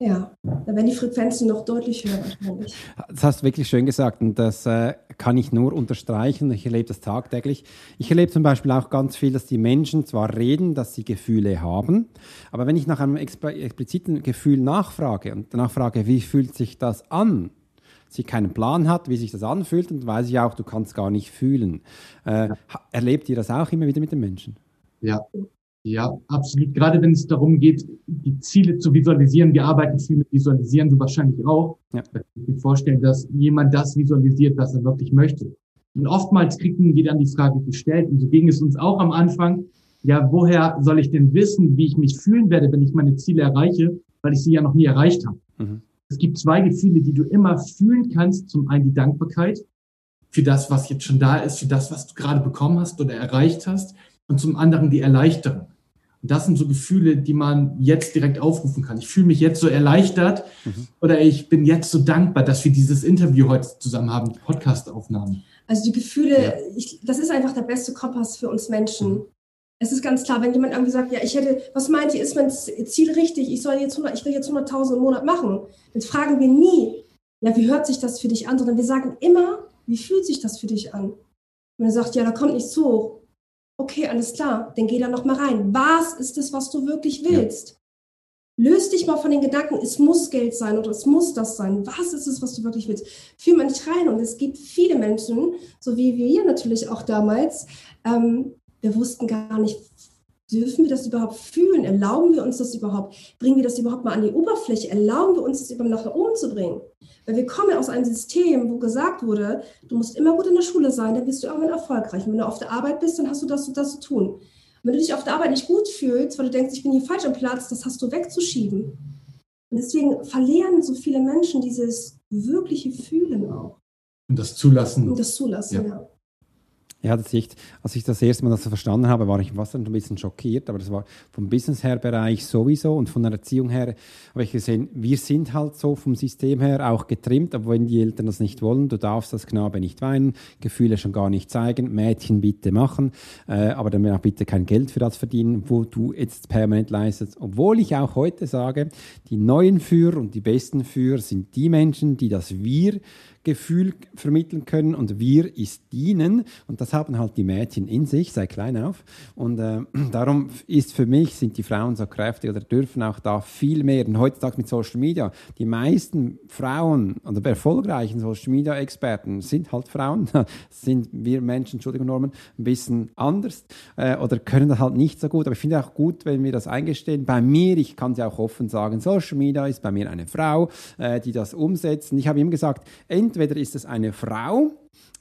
ja, da werden die Frequenzen noch deutlich höher wahrscheinlich. Das hast du wirklich schön gesagt und das äh, kann ich nur unterstreichen. Ich erlebe das tagtäglich. Ich erlebe zum Beispiel auch ganz viel, dass die Menschen zwar reden, dass sie Gefühle haben, aber wenn ich nach einem expliziten Gefühl nachfrage und nachfrage, wie fühlt sich das an, sie keinen Plan hat, wie sich das anfühlt, dann weiß ich auch, du kannst gar nicht fühlen. Äh, ja. Erlebt ihr das auch immer wieder mit den Menschen? Ja, Ja, absolut. Gerade wenn es darum geht, die Ziele zu visualisieren. Wir arbeiten viel mit Visualisieren, du wahrscheinlich auch. Ja. Ich kann mir vorstellen, dass jemand das visualisiert, was er wirklich möchte. Und oftmals kriegen wir dann die Frage gestellt, und so ging es uns auch am Anfang, ja, woher soll ich denn wissen, wie ich mich fühlen werde, wenn ich meine Ziele erreiche, weil ich sie ja noch nie erreicht habe. Mhm. Es gibt zwei Gefühle, die du immer fühlen kannst. Zum einen die Dankbarkeit für das, was jetzt schon da ist, für das, was du gerade bekommen hast oder erreicht hast. Und zum anderen die Erleichterung. Das sind so Gefühle, die man jetzt direkt aufrufen kann. Ich fühle mich jetzt so erleichtert mhm. oder ich bin jetzt so dankbar, dass wir dieses Interview heute zusammen haben, die Podcast-Aufnahmen. Also die Gefühle, ja. ich, das ist einfach der beste Kompass für uns Menschen. Mhm. Es ist ganz klar, wenn jemand irgendwie sagt, ja, ich hätte, was meint ihr, ist mein Ziel richtig? Ich soll jetzt 100, ich will jetzt 100.000 im Monat machen. Dann fragen wir nie, ja, wie hört sich das für dich an? Sondern wir sagen immer, wie fühlt sich das für dich an? Und er sagt, ja, da kommt nichts hoch. Okay, alles klar, dann geh da noch mal rein. Was ist es, was du wirklich willst? Ja. Löst dich mal von den Gedanken, es muss Geld sein oder es muss das sein. Was ist es, was du wirklich willst? Fühl mal nicht rein. Und es gibt viele Menschen, so wie wir natürlich auch damals, ähm, wir wussten gar nicht, dürfen wir das überhaupt fühlen? Erlauben wir uns das überhaupt? Bringen wir das überhaupt mal an die Oberfläche? Erlauben wir uns das überhaupt nach oben zu bringen? Weil wir kommen aus einem System, wo gesagt wurde, du musst immer gut in der Schule sein, dann bist du irgendwann erfolgreich. Und wenn du auf der Arbeit bist, dann hast du das und das zu tun. Wenn du dich auf der Arbeit nicht gut fühlst, weil du denkst, ich bin hier falsch am Platz, das hast du wegzuschieben. Und deswegen verlieren so viele Menschen dieses wirkliche Fühlen auch. Und das Zulassen. Und das Zulassen, ja. ja. Ja, das ich, als ich das erste Mal das verstanden habe, war ich fast ein bisschen schockiert, aber das war vom Business her Bereich sowieso und von der Erziehung her habe ich gesehen, wir sind halt so vom System her auch getrimmt, aber wenn die Eltern das nicht wollen, du darfst das Knabe nicht weinen, Gefühle schon gar nicht zeigen, Mädchen bitte machen, äh, aber dann auch bitte kein Geld für das verdienen, wo du jetzt permanent leistest. Obwohl ich auch heute sage, die neuen Führer und die besten Führer sind die Menschen, die das Wir Gefühl vermitteln können und wir ist dienen. Und das haben halt die Mädchen in sich, sei klein auf. Und äh, darum ist für mich, sind die Frauen so kräftig oder dürfen auch da viel mehr. Und heutzutage mit Social Media, die meisten Frauen oder erfolgreichen Social Media Experten sind halt Frauen, sind wir Menschen, Entschuldigung Norman, ein bisschen anders äh, oder können das halt nicht so gut, aber ich finde auch gut, wenn wir das eingestehen. Bei mir, ich kann es ja auch offen sagen, Social Media ist bei mir eine Frau, äh, die das umsetzt. Und ich habe ihm gesagt, entweder ist es eine Frau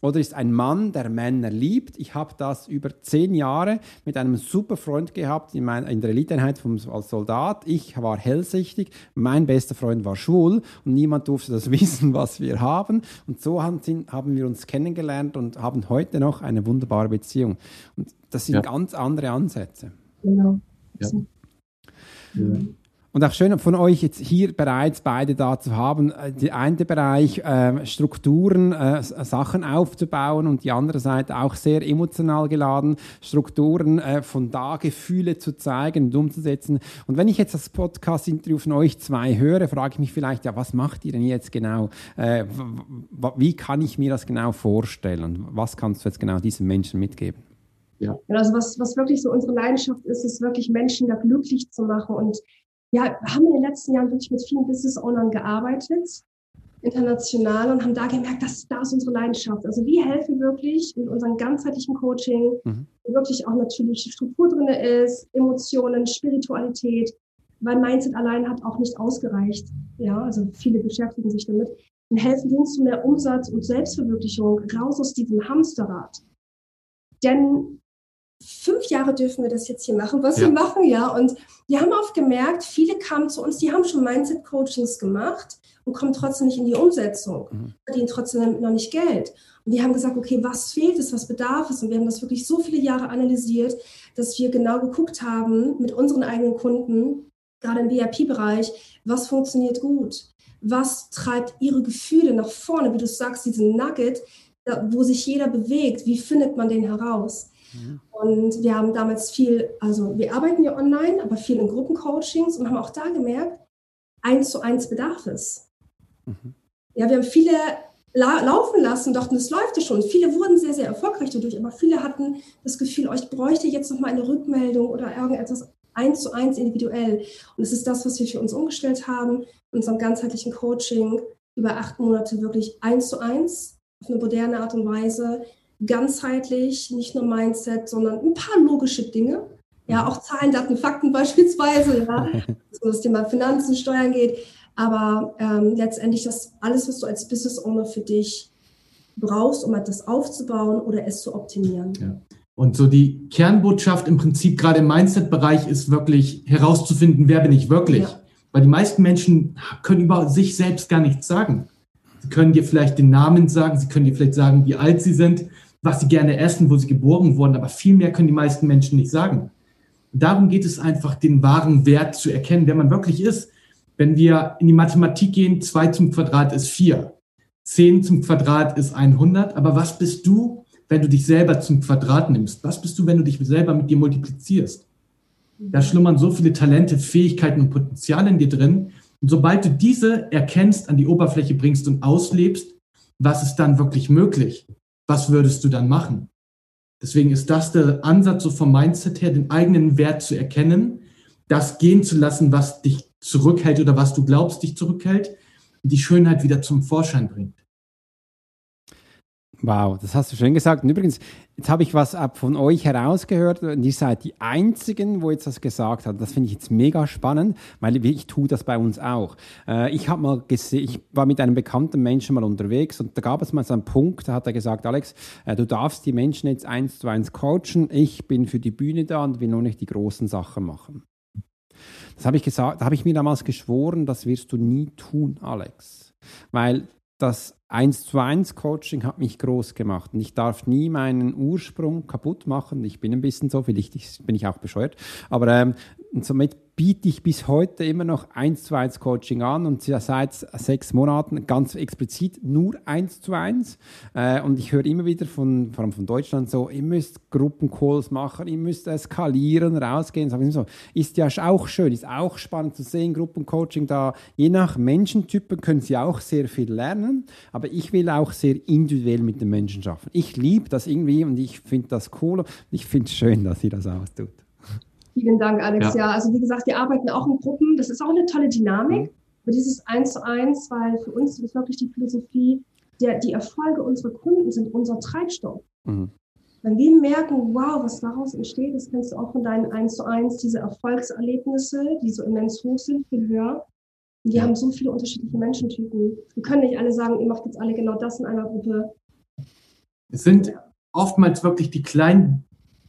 oder ist ein Mann, der Männer liebt. Ich habe das über zehn Jahre mit einem super Freund gehabt in, mein, in der Eliteeinheit als Soldat. Ich war hellsichtig, mein bester Freund war schwul und niemand durfte das wissen, was wir haben. Und so haben, haben wir uns kennengelernt und haben heute noch eine wunderbare Beziehung. Und das sind ja. ganz andere Ansätze. Genau. Ja. Ja. Und auch schön von euch jetzt hier bereits beide da zu haben. Äh, der eine Bereich äh, Strukturen, äh, Sachen aufzubauen und die andere Seite auch sehr emotional geladen, Strukturen äh, von da Gefühle zu zeigen und umzusetzen. Und wenn ich jetzt das Podcast-Interview von euch zwei höre, frage ich mich vielleicht, ja, was macht ihr denn jetzt genau? Äh, wie kann ich mir das genau vorstellen? Und was kannst du jetzt genau diesen Menschen mitgeben? Ja. Also was, was wirklich so unsere Leidenschaft ist, ist wirklich Menschen da glücklich zu machen und ja, haben in den letzten Jahren wirklich mit vielen Business Ownern gearbeitet, international, und haben da gemerkt, dass da ist unsere Leidenschaft. Also wir helfen wirklich mit unserem ganzheitlichen Coaching, mhm. wo wirklich auch natürlich Struktur drin ist, Emotionen, Spiritualität, weil Mindset allein hat auch nicht ausgereicht. Ja, also viele beschäftigen sich damit und helfen denen zu mehr Umsatz und Selbstverwirklichung raus aus diesem Hamsterrad. Denn fünf Jahre dürfen wir das jetzt hier machen, was ja. wir machen, ja. Und wir haben oft gemerkt, viele kamen zu uns, die haben schon Mindset-Coachings gemacht und kommen trotzdem nicht in die Umsetzung, mhm. verdienen trotzdem noch nicht Geld. Und die haben gesagt, okay, was fehlt es, was bedarf es? Und wir haben das wirklich so viele Jahre analysiert, dass wir genau geguckt haben mit unseren eigenen Kunden, gerade im VIP-Bereich, was funktioniert gut? Was treibt ihre Gefühle nach vorne? Wie du sagst, diesen Nugget, wo sich jeder bewegt, wie findet man den heraus? Mhm. Und wir haben damals viel, also wir arbeiten ja online, aber viel in Gruppencoachings und haben auch da gemerkt, eins zu eins bedarf es. Mhm. Ja, wir haben viele la laufen lassen, dachten, es läuft ja schon. Viele wurden sehr, sehr erfolgreich dadurch, aber viele hatten das Gefühl, euch bräuchte jetzt noch mal eine Rückmeldung oder irgendetwas eins zu eins individuell. Und es ist das, was wir für uns umgestellt haben, in unserem ganzheitlichen Coaching über acht Monate wirklich eins zu eins auf eine moderne Art und Weise ganzheitlich, nicht nur Mindset, sondern ein paar logische Dinge, Ja, auch Zahlen, Daten, Fakten beispielsweise, ja, so das Thema Finanzen, Steuern geht. Aber ähm, letztendlich das alles, was du als Business Owner für dich brauchst, um etwas aufzubauen oder es zu optimieren. Ja. Und so die Kernbotschaft im Prinzip gerade im Mindset-Bereich ist wirklich herauszufinden, wer bin ich wirklich. Ja. Weil die meisten Menschen können über sich selbst gar nichts sagen. Sie können dir vielleicht den Namen sagen, sie können dir vielleicht sagen, wie alt sie sind, was sie gerne essen, wo sie geboren wurden, aber viel mehr können die meisten Menschen nicht sagen. Darum geht es einfach, den wahren Wert zu erkennen, wer man wirklich ist. Wenn wir in die Mathematik gehen, 2 zum Quadrat ist 4, 10 zum Quadrat ist 100, aber was bist du, wenn du dich selber zum Quadrat nimmst? Was bist du, wenn du dich selber mit dir multiplizierst? Da schlummern so viele Talente, Fähigkeiten und Potenziale in dir drin. Und sobald du diese erkennst, an die Oberfläche bringst und auslebst, was ist dann wirklich möglich? Was würdest du dann machen? Deswegen ist das der Ansatz so vom Mindset her, den eigenen Wert zu erkennen, das gehen zu lassen, was dich zurückhält oder was du glaubst, dich zurückhält, die Schönheit wieder zum Vorschein bringt. Wow, das hast du schön gesagt. Und übrigens, jetzt habe ich was von euch herausgehört und ihr seid die Einzigen, wo jetzt das gesagt hat. Das finde ich jetzt mega spannend, weil ich tue das bei uns auch. Äh, ich habe mal gesehen, ich war mit einem bekannten Menschen mal unterwegs und da gab es mal so einen Punkt, da hat er gesagt, Alex, äh, du darfst die Menschen jetzt eins zu eins coachen. Ich bin für die Bühne da und will nur nicht die großen Sachen machen. Das habe ich gesagt, da habe ich mir damals geschworen, das wirst du nie tun, Alex. Weil das 1 zu 1 Coaching hat mich groß gemacht und ich darf nie meinen Ursprung kaputt machen. Ich bin ein bisschen so, vielleicht bin ich auch bescheuert, aber ähm, somit biete ich bis heute immer noch 1 zu 1 Coaching an und seit sechs Monaten ganz explizit nur 1 zu 1. Äh, und ich höre immer wieder von, vor allem von Deutschland so, ihr müsst Gruppencalls machen, ihr müsst eskalieren, rausgehen. So, ist ja auch schön, ist auch spannend zu sehen, Gruppencoaching da. Je nach Menschentypen können sie auch sehr viel lernen, aber ich will auch sehr individuell mit den Menschen schaffen. Ich liebe das irgendwie und ich finde das cool ich finde es schön, dass sie das auch tut. Vielen Dank, Alex. Ja. ja. also wie gesagt, wir arbeiten auch in Gruppen. Das ist auch eine tolle Dynamik. Mhm. Aber dieses Eins zu eins, weil für uns ist wirklich die Philosophie, der, die Erfolge unserer Kunden sind unser Treibstoff. Mhm. Wenn wir merken, wow, was daraus entsteht, das kennst du auch von deinen Eins zu eins, diese Erfolgserlebnisse, die so immens hoch sind, viel höher. Und die ja. haben so viele unterschiedliche Menschentypen. Wir können nicht alle sagen, ihr macht jetzt alle genau das in einer Gruppe. Es sind oftmals wirklich die kleinen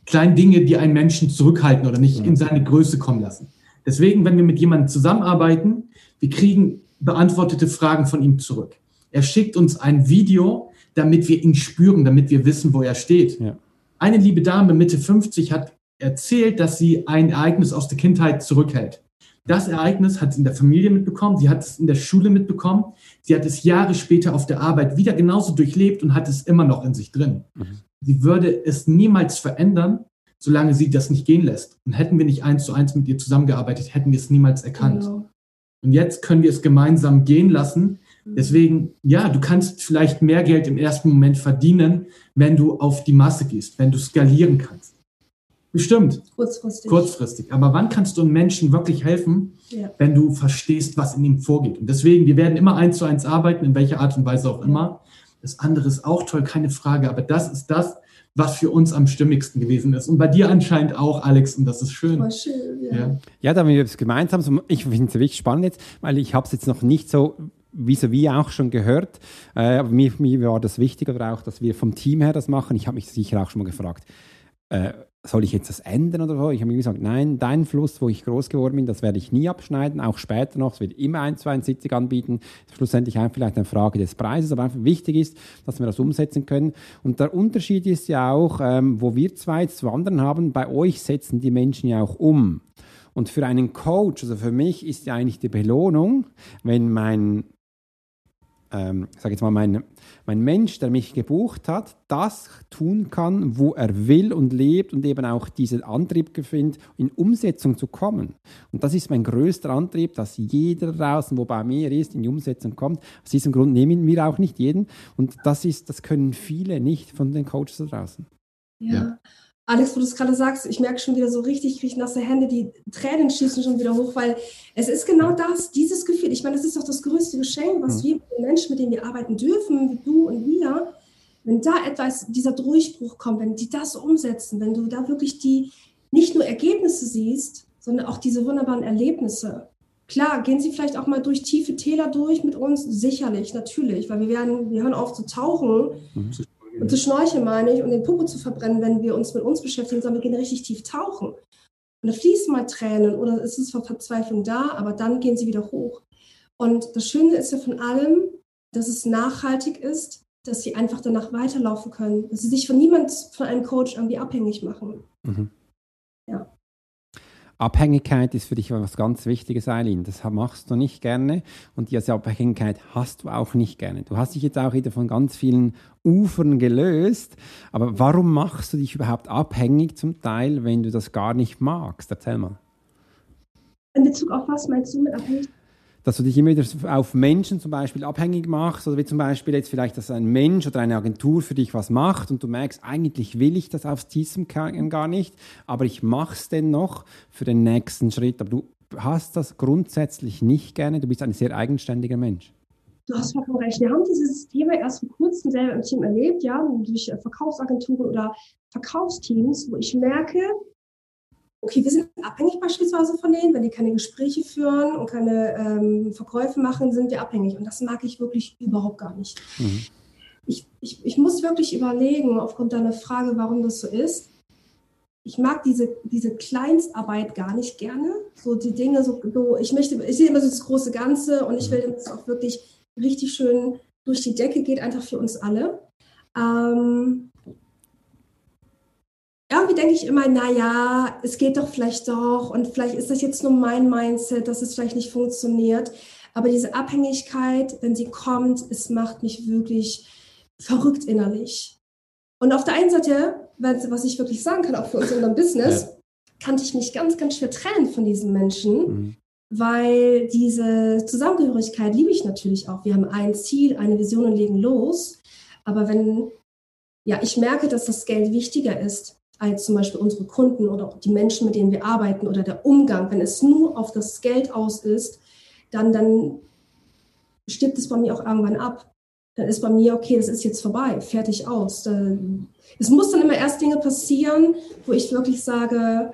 kleinen Dinge, die einen Menschen zurückhalten oder nicht in seine Größe kommen lassen. Deswegen, wenn wir mit jemandem zusammenarbeiten, wir kriegen beantwortete Fragen von ihm zurück. Er schickt uns ein Video, damit wir ihn spüren, damit wir wissen, wo er steht. Ja. Eine liebe Dame Mitte 50 hat erzählt, dass sie ein Ereignis aus der Kindheit zurückhält. Das Ereignis hat sie in der Familie mitbekommen, sie hat es in der Schule mitbekommen, sie hat es Jahre später auf der Arbeit wieder genauso durchlebt und hat es immer noch in sich drin. Mhm sie würde es niemals verändern, solange sie das nicht gehen lässt. Und hätten wir nicht eins zu eins mit ihr zusammengearbeitet, hätten wir es niemals erkannt. Genau. Und jetzt können wir es gemeinsam gehen lassen. Mhm. Deswegen, ja, du kannst vielleicht mehr Geld im ersten Moment verdienen, wenn du auf die Masse gehst, wenn du skalieren kannst. Bestimmt. Kurzfristig. Kurzfristig. Aber wann kannst du einem Menschen wirklich helfen, ja. wenn du verstehst, was in ihm vorgeht? Und deswegen, wir werden immer eins zu eins arbeiten, in welcher Art und Weise auch immer. Das andere ist auch toll, keine Frage. Aber das ist das, was für uns am stimmigsten gewesen ist. Und bei dir anscheinend auch, Alex, und das ist schön. War schön, ja. Ja, ja da wir es gemeint haben, ich finde es wirklich spannend jetzt, weil ich habe es jetzt noch nicht so vis-à-vis auch schon gehört. Äh, aber mir, mir war das wichtig, aber auch, dass wir vom Team her das machen. Ich habe mich sicher auch schon mal gefragt, äh, soll ich jetzt das ändern oder so? Ich habe mir gesagt, nein, dein Fluss, wo ich groß geworden bin, das werde ich nie abschneiden, auch später noch. Es wird immer ein, zwei Sitzung anbieten. Schlussendlich vielleicht eine Frage des Preises, aber einfach wichtig ist, dass wir das umsetzen können. Und der Unterschied ist ja auch, ähm, wo wir zwei jetzt wandern haben, bei euch setzen die Menschen ja auch um. Und für einen Coach, also für mich ist ja eigentlich die Belohnung, wenn mein ähm, sage jetzt mal, mein, mein Mensch, der mich gebucht hat, das tun kann, wo er will und lebt und eben auch diesen Antrieb findet, in Umsetzung zu kommen. Und das ist mein größter Antrieb, dass jeder draußen, wo bei mir ist, in die Umsetzung kommt. Aus diesem Grund nehmen wir auch nicht jeden. Und das ist, das können viele nicht von den Coaches da draußen. ja. ja. Alex, wo du es gerade sagst, ich merke schon wieder so richtig, kriege nasse Hände, die Tränen schießen schon wieder hoch, weil es ist genau das, dieses Gefühl. Ich meine, das ist doch das größte Geschenk, was mhm. wir den Menschen, mit denen wir arbeiten dürfen, wie du und wir, wenn da etwas, dieser Durchbruch kommt, wenn die das umsetzen, wenn du da wirklich die, nicht nur Ergebnisse siehst, sondern auch diese wunderbaren Erlebnisse. Klar, gehen Sie vielleicht auch mal durch tiefe Täler durch mit uns? Sicherlich, natürlich, weil wir werden, wir hören auf zu tauchen mhm. Und zu schnorcheln, meine ich, und den Popo zu verbrennen, wenn wir uns mit uns beschäftigen, sondern wir gehen richtig tief tauchen. Und da fließen mal Tränen oder ist es vor Verzweiflung da, aber dann gehen sie wieder hoch. Und das Schöne ist ja von allem, dass es nachhaltig ist, dass sie einfach danach weiterlaufen können, dass sie sich von niemand, von einem Coach irgendwie abhängig machen. Mhm. Ja. Abhängigkeit ist für dich was ganz Wichtiges, Eileen. Das machst du nicht gerne und diese Abhängigkeit hast du auch nicht gerne. Du hast dich jetzt auch wieder von ganz vielen Ufern gelöst, aber warum machst du dich überhaupt abhängig zum Teil, wenn du das gar nicht magst? Erzähl mal. In Bezug auf was meinst du mit abhängig? Dass du dich immer wieder auf Menschen zum Beispiel abhängig machst oder wie zum Beispiel jetzt vielleicht, dass ein Mensch oder eine Agentur für dich was macht und du merkst, eigentlich will ich das aus diesem Kern gar nicht, aber ich mache es dennoch für den nächsten Schritt. Aber du hast das grundsätzlich nicht gerne, du bist ein sehr eigenständiger Mensch. Du hast vollkommen recht. Wir haben dieses Thema erst vor kurzem selber im Team erlebt, ja, durch Verkaufsagenturen oder Verkaufsteams, wo ich merke, okay, wir sind abhängig beispielsweise von denen, wenn die keine Gespräche führen und keine ähm, Verkäufe machen, sind wir abhängig. Und das mag ich wirklich überhaupt gar nicht. Mhm. Ich, ich, ich muss wirklich überlegen, aufgrund deiner Frage, warum das so ist. Ich mag diese, diese Kleinstarbeit gar nicht gerne. So die Dinge, so, so ich möchte, ich sehe immer so das große Ganze und ich will, dass es auch wirklich richtig schön durch die Decke geht, einfach für uns alle. Ähm, irgendwie denke ich immer, na ja, es geht doch vielleicht doch und vielleicht ist das jetzt nur mein Mindset, dass es vielleicht nicht funktioniert. Aber diese Abhängigkeit, wenn sie kommt, es macht mich wirklich verrückt innerlich. Und auf der einen Seite, was ich wirklich sagen kann, auch für uns in unserem Business, ja. kannte ich mich ganz, ganz schwer trennen von diesen Menschen, mhm. weil diese Zusammengehörigkeit liebe ich natürlich auch. Wir haben ein Ziel, eine Vision und legen los. Aber wenn, ja, ich merke, dass das Geld wichtiger ist, als zum Beispiel unsere Kunden oder die Menschen, mit denen wir arbeiten oder der Umgang, wenn es nur auf das Geld aus ist, dann, dann stirbt es bei mir auch irgendwann ab. Dann ist bei mir, okay, das ist jetzt vorbei, fertig aus. Es muss dann immer erst Dinge passieren, wo ich wirklich sage,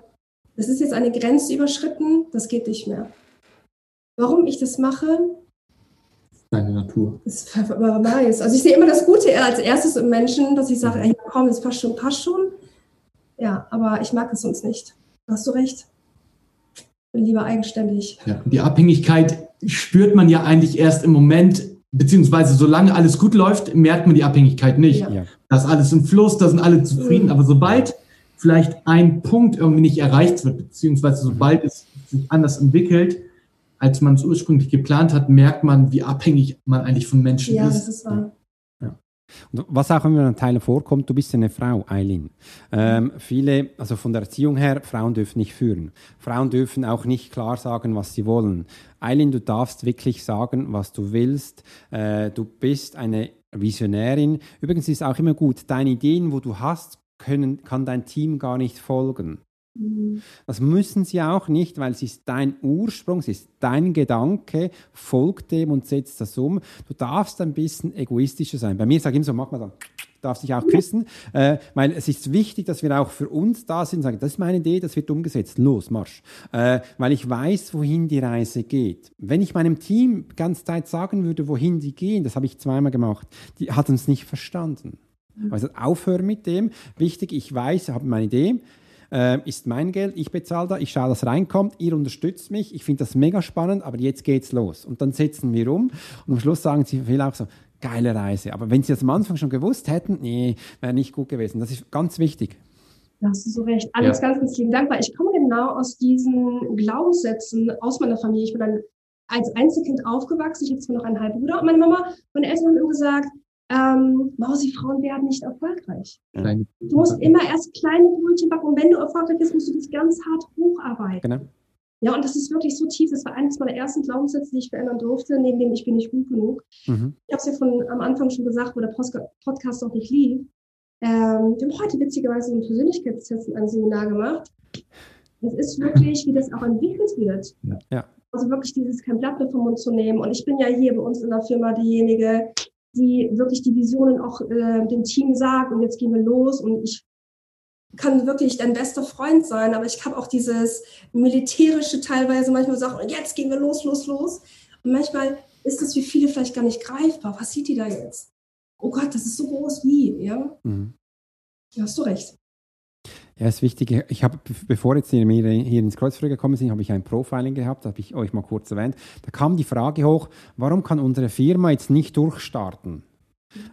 das ist jetzt eine Grenze überschritten, das geht nicht mehr. Warum ich das mache? Deine Natur. Das ist. Also ich sehe immer das Gute als erstes im Menschen, dass ich sage, ey, komm, das passt schon, passt schon. Ja, aber ich mag es sonst nicht. Hast du recht. Bin lieber eigenständig. Ja, die Abhängigkeit spürt man ja eigentlich erst im Moment, beziehungsweise solange alles gut läuft, merkt man die Abhängigkeit nicht. Ja. Da ist alles im Fluss, da sind alle zufrieden. Mhm. Aber sobald vielleicht ein Punkt irgendwie nicht erreicht wird, beziehungsweise sobald es sich anders entwickelt, als man es ursprünglich geplant hat, merkt man, wie abhängig man eigentlich von Menschen ja, ist. Ja, das ist wahr. Und was auch immer an Teilen vorkommt, du bist eine Frau, Eileen. Ähm, viele, also von der Erziehung her, Frauen dürfen nicht führen. Frauen dürfen auch nicht klar sagen, was sie wollen. Eileen, du darfst wirklich sagen, was du willst. Äh, du bist eine Visionärin. Übrigens ist auch immer gut, deine Ideen, wo du hast, können, kann dein Team gar nicht folgen. Das müssen sie auch nicht, weil es ist dein Ursprung, es ist dein Gedanke, folgt dem und setzt das um. Du darfst ein bisschen egoistischer sein. Bei mir sage ich immer so, mach mal dann, darfst dich auch küssen, äh, weil es ist wichtig, dass wir auch für uns da sind und sagen, das ist meine Idee, das wird umgesetzt, los, marsch. Äh, weil ich weiß, wohin die Reise geht. Wenn ich meinem Team ganz Zeit sagen würde, wohin die gehen, das habe ich zweimal gemacht, die hat uns nicht verstanden. Also aufhören mit dem. Wichtig, ich weiß, ich habe meine Idee, äh, ist mein Geld, ich bezahle da, ich schaue, dass reinkommt, ihr unterstützt mich, ich finde das mega spannend, aber jetzt geht's los. Und dann setzen wir um und am Schluss sagen sie viel auch so, geile Reise. Aber wenn sie das am Anfang schon gewusst hätten, nee, wäre nicht gut gewesen. Das ist ganz wichtig. Da hast du so recht. Alex, ja. ganz, ganz lieben Dank, weil ich komme genau aus diesen Glaubenssätzen aus meiner Familie. Ich bin dann als Einzelkind aufgewachsen. Ich habe zwar noch einen halben Bruder und meine Mama, meine Eltern haben immer gesagt, ähm, Mausi-Frauen werden nicht erfolgreich. Kleine du musst immer erst kleine Brötchen backen und wenn du erfolgreich bist, musst du dich ganz hart hocharbeiten. Genau. Ja, und das ist wirklich so tief. Das war eines meiner ersten Glaubenssätze, die ich verändern durfte, neben dem ich bin nicht gut genug. Mhm. Ich habe es ja von am Anfang schon gesagt, wo der Podcast noch nicht lief. Ähm, wir haben heute witzigerweise so ein Persönlichkeitstest in einem Seminar gemacht. Es ist wirklich, wie das auch entwickelt wird. Ja. Also wirklich dieses kein Blatt mehr vom Mund zu nehmen. Und ich bin ja hier bei uns in der Firma diejenige, die wirklich die Visionen auch äh, dem Team sagt und jetzt gehen wir los und ich kann wirklich dein bester Freund sein, aber ich habe auch dieses militärische teilweise manchmal sagen, und jetzt gehen wir los, los, los. Und manchmal ist das für viele vielleicht gar nicht greifbar. Was sieht die da jetzt? Oh Gott, das ist so groß wie, ja? Mhm. Ja, hast du recht. Ja, ist wichtig. Ich habe, bevor jetzt hier, hier ins Kreuzfeuer gekommen sind, habe ich ein Profiling gehabt, habe ich euch mal kurz erwähnt. Da kam die Frage hoch, warum kann unsere Firma jetzt nicht durchstarten?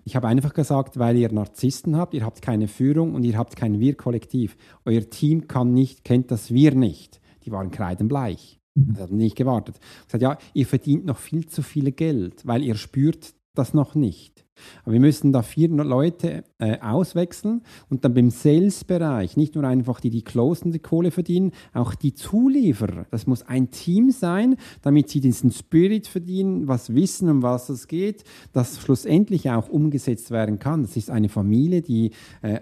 Ich habe einfach gesagt, weil ihr Narzissten habt, ihr habt keine Führung und ihr habt kein Wir-Kollektiv. Euer Team kann nicht, kennt das Wir nicht. Die waren kreidenbleich. Das hat nicht gewartet. Ich gesagt, ja, ihr verdient noch viel zu viel Geld, weil ihr spürt das noch nicht. Aber wir müssen da vier Leute äh, auswechseln und dann beim Sales-Bereich nicht nur einfach die, die closen die Kohle verdienen, auch die Zulieferer. Das muss ein Team sein, damit sie diesen Spirit verdienen, was wissen, um was es geht, das schlussendlich auch umgesetzt werden kann. Das ist eine Familie, die äh,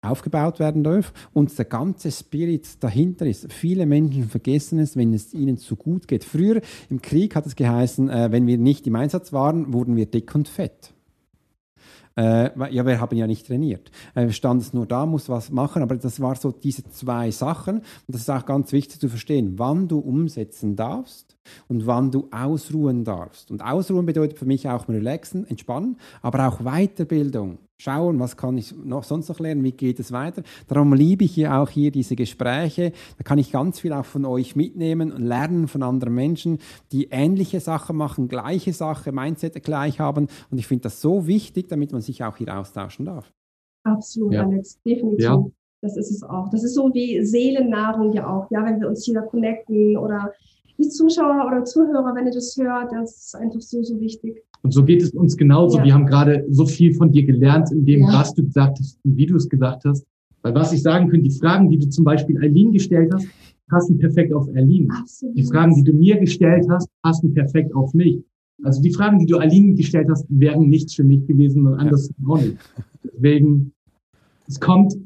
aufgebaut werden darf und der ganze Spirit dahinter ist. Viele Menschen vergessen es, wenn es ihnen zu gut geht. Früher im Krieg hat es geheißen, äh, wenn wir nicht im Einsatz waren, wurden wir dick und fett. Äh, ja, wir haben ja nicht trainiert. Äh, wir standen nur da, muss was machen, aber das war so diese zwei Sachen. Und das ist auch ganz wichtig zu verstehen, wann du umsetzen darfst und wann du ausruhen darfst. Und ausruhen bedeutet für mich auch relaxen, entspannen, aber auch Weiterbildung schauen, was kann ich noch, sonst noch lernen, wie geht es weiter. Darum liebe ich hier auch hier diese Gespräche. Da kann ich ganz viel auch von euch mitnehmen und lernen von anderen Menschen, die ähnliche Sachen machen, gleiche Sachen, Mindset gleich haben. Und ich finde das so wichtig, damit man sich auch hier austauschen darf. Absolut, ja. Alex, definitiv. Ja. Das ist es auch. Das ist so wie Seelennahrung ja auch. Ja, wenn wir uns hier connecten oder die Zuschauer oder Zuhörer, wenn ihr das hört, das ist einfach so, so wichtig. Und so geht es uns genauso. Ja. Wir haben gerade so viel von dir gelernt, in dem, ja. was du gesagt hast und wie du es gesagt hast. Weil was ich sagen könnte, die Fragen, die du zum Beispiel Eileen gestellt hast, passen perfekt auf Eileen. Absolut. Die Fragen, die du mir gestellt hast, passen perfekt auf mich. Also die Fragen, die du Eileen gestellt hast, wären nichts für mich gewesen und anders ja. auch nicht. Deswegen, es kommt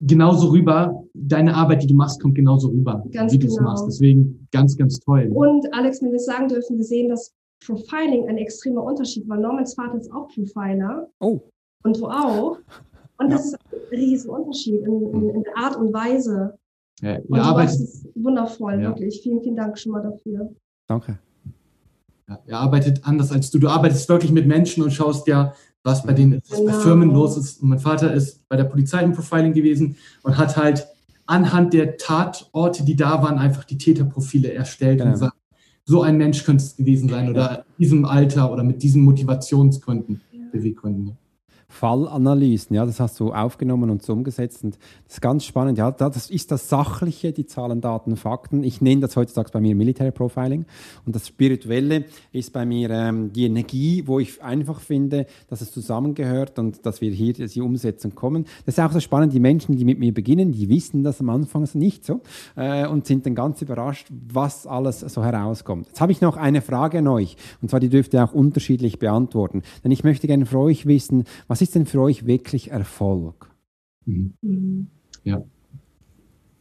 genauso rüber, deine Arbeit, die du machst, kommt genauso rüber, ganz wie du es genau. machst. Deswegen ganz, ganz toll. Und Alex, wenn wir sagen dürfen, wir sehen das Profiling ein extremer Unterschied, weil Normans Vater ist auch Profiler. Oh. Und du auch. Und ja. das ist ein riesen Unterschied in, in, in, der Art und Weise. Ja, und arbeitet, ist wundervoll, ja. wirklich. Vielen, vielen Dank schon mal dafür. Danke. Ja, er arbeitet anders als du. Du arbeitest wirklich mit Menschen und schaust ja, was bei denen was genau. bei Firmen los ist. Und mein Vater ist bei der Polizei im Profiling gewesen und hat halt anhand der Tatorte, die da waren, einfach die Täterprofile erstellt genau. und gesagt, so ein Mensch könnte es gewesen sein oder in diesem Alter oder mit diesen Motivationsgründen, Beweggründen. Fallanalysen, ja, das hast du aufgenommen und so umgesetzt. Und das ist ganz spannend. Ja, das ist das Sachliche, die Zahlen, Daten, Fakten. Ich nenne das heutzutage bei mir Military Profiling. Und das Spirituelle ist bei mir ähm, die Energie, wo ich einfach finde, dass es zusammengehört und dass wir hier die Umsetzung kommen. Das ist auch so spannend. Die Menschen, die mit mir beginnen, die wissen das am Anfang nicht so äh, und sind dann ganz überrascht, was alles so herauskommt. Jetzt habe ich noch eine Frage an euch. Und zwar, die dürft ihr auch unterschiedlich beantworten. Denn ich möchte gerne von euch wissen, was ist ist denn für euch wirklich Erfolg? Mhm. Ja.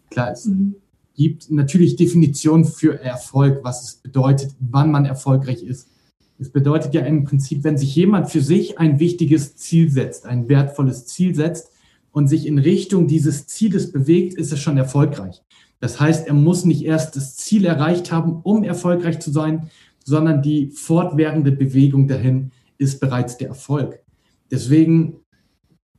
Klar, es mhm. gibt natürlich Definitionen für Erfolg, was es bedeutet, wann man erfolgreich ist. Es bedeutet ja im Prinzip, wenn sich jemand für sich ein wichtiges Ziel setzt, ein wertvolles Ziel setzt und sich in Richtung dieses Zieles bewegt, ist er schon erfolgreich. Das heißt, er muss nicht erst das Ziel erreicht haben, um erfolgreich zu sein, sondern die fortwährende Bewegung dahin ist bereits der Erfolg. Deswegen,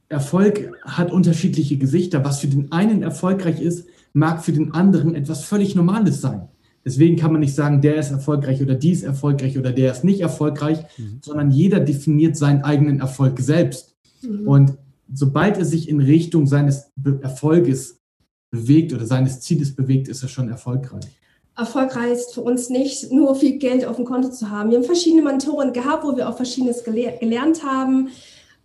Erfolg hat unterschiedliche Gesichter. Was für den einen erfolgreich ist, mag für den anderen etwas völlig Normales sein. Deswegen kann man nicht sagen, der ist erfolgreich oder die ist erfolgreich oder der ist nicht erfolgreich, mhm. sondern jeder definiert seinen eigenen Erfolg selbst. Mhm. Und sobald er sich in Richtung seines Erfolges bewegt oder seines Zieles bewegt, ist er schon erfolgreich. Erfolgreich ist für uns nicht nur viel Geld auf dem Konto zu haben. Wir haben verschiedene Mentoren gehabt, wo wir auch Verschiedenes gelernt haben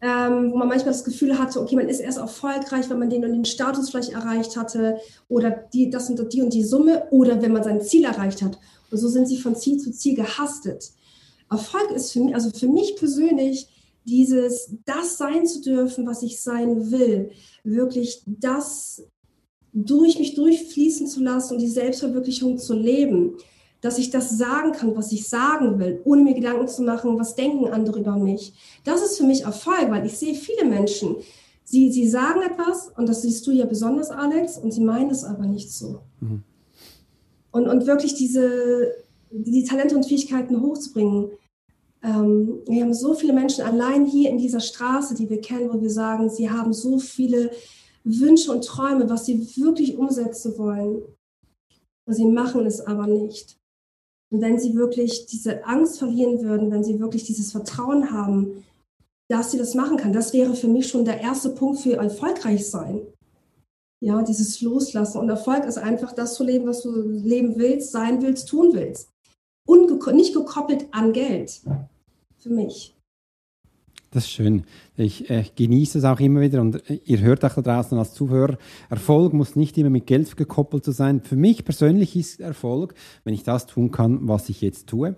ähm, wo man manchmal das Gefühl hatte, okay, man ist erst erfolgreich, wenn man den und den Status vielleicht erreicht hatte oder die, das und die und die Summe oder wenn man sein Ziel erreicht hat. Und so sind sie von Ziel zu Ziel gehastet. Erfolg ist für mich, also für mich persönlich, dieses, das sein zu dürfen, was ich sein will, wirklich das durch mich durchfließen zu lassen und die Selbstverwirklichung zu leben dass ich das sagen kann, was ich sagen will, ohne mir Gedanken zu machen, was denken andere über mich. Das ist für mich Erfolg, weil ich sehe viele Menschen, Sie, sie sagen etwas, und das siehst du ja besonders, Alex, und sie meinen es aber nicht so. Mhm. Und, und wirklich diese, die Talente und Fähigkeiten hochzubringen. Ähm, wir haben so viele Menschen allein hier in dieser Straße, die wir kennen, wo wir sagen, sie haben so viele Wünsche und Träume, was sie wirklich umsetzen wollen. Und sie machen es aber nicht. Und wenn sie wirklich diese Angst verlieren würden, wenn sie wirklich dieses Vertrauen haben, dass sie das machen kann, das wäre für mich schon der erste Punkt für erfolgreich sein. Ja, dieses Loslassen. Und Erfolg ist einfach das zu leben, was du leben willst, sein willst, tun willst. Und nicht gekoppelt an Geld. Für mich. Das ist schön. Ich äh, genieße es auch immer wieder und äh, ihr hört auch da draußen als Zuhörer, Erfolg muss nicht immer mit Geld gekoppelt zu sein. Für mich persönlich ist Erfolg, wenn ich das tun kann, was ich jetzt tue,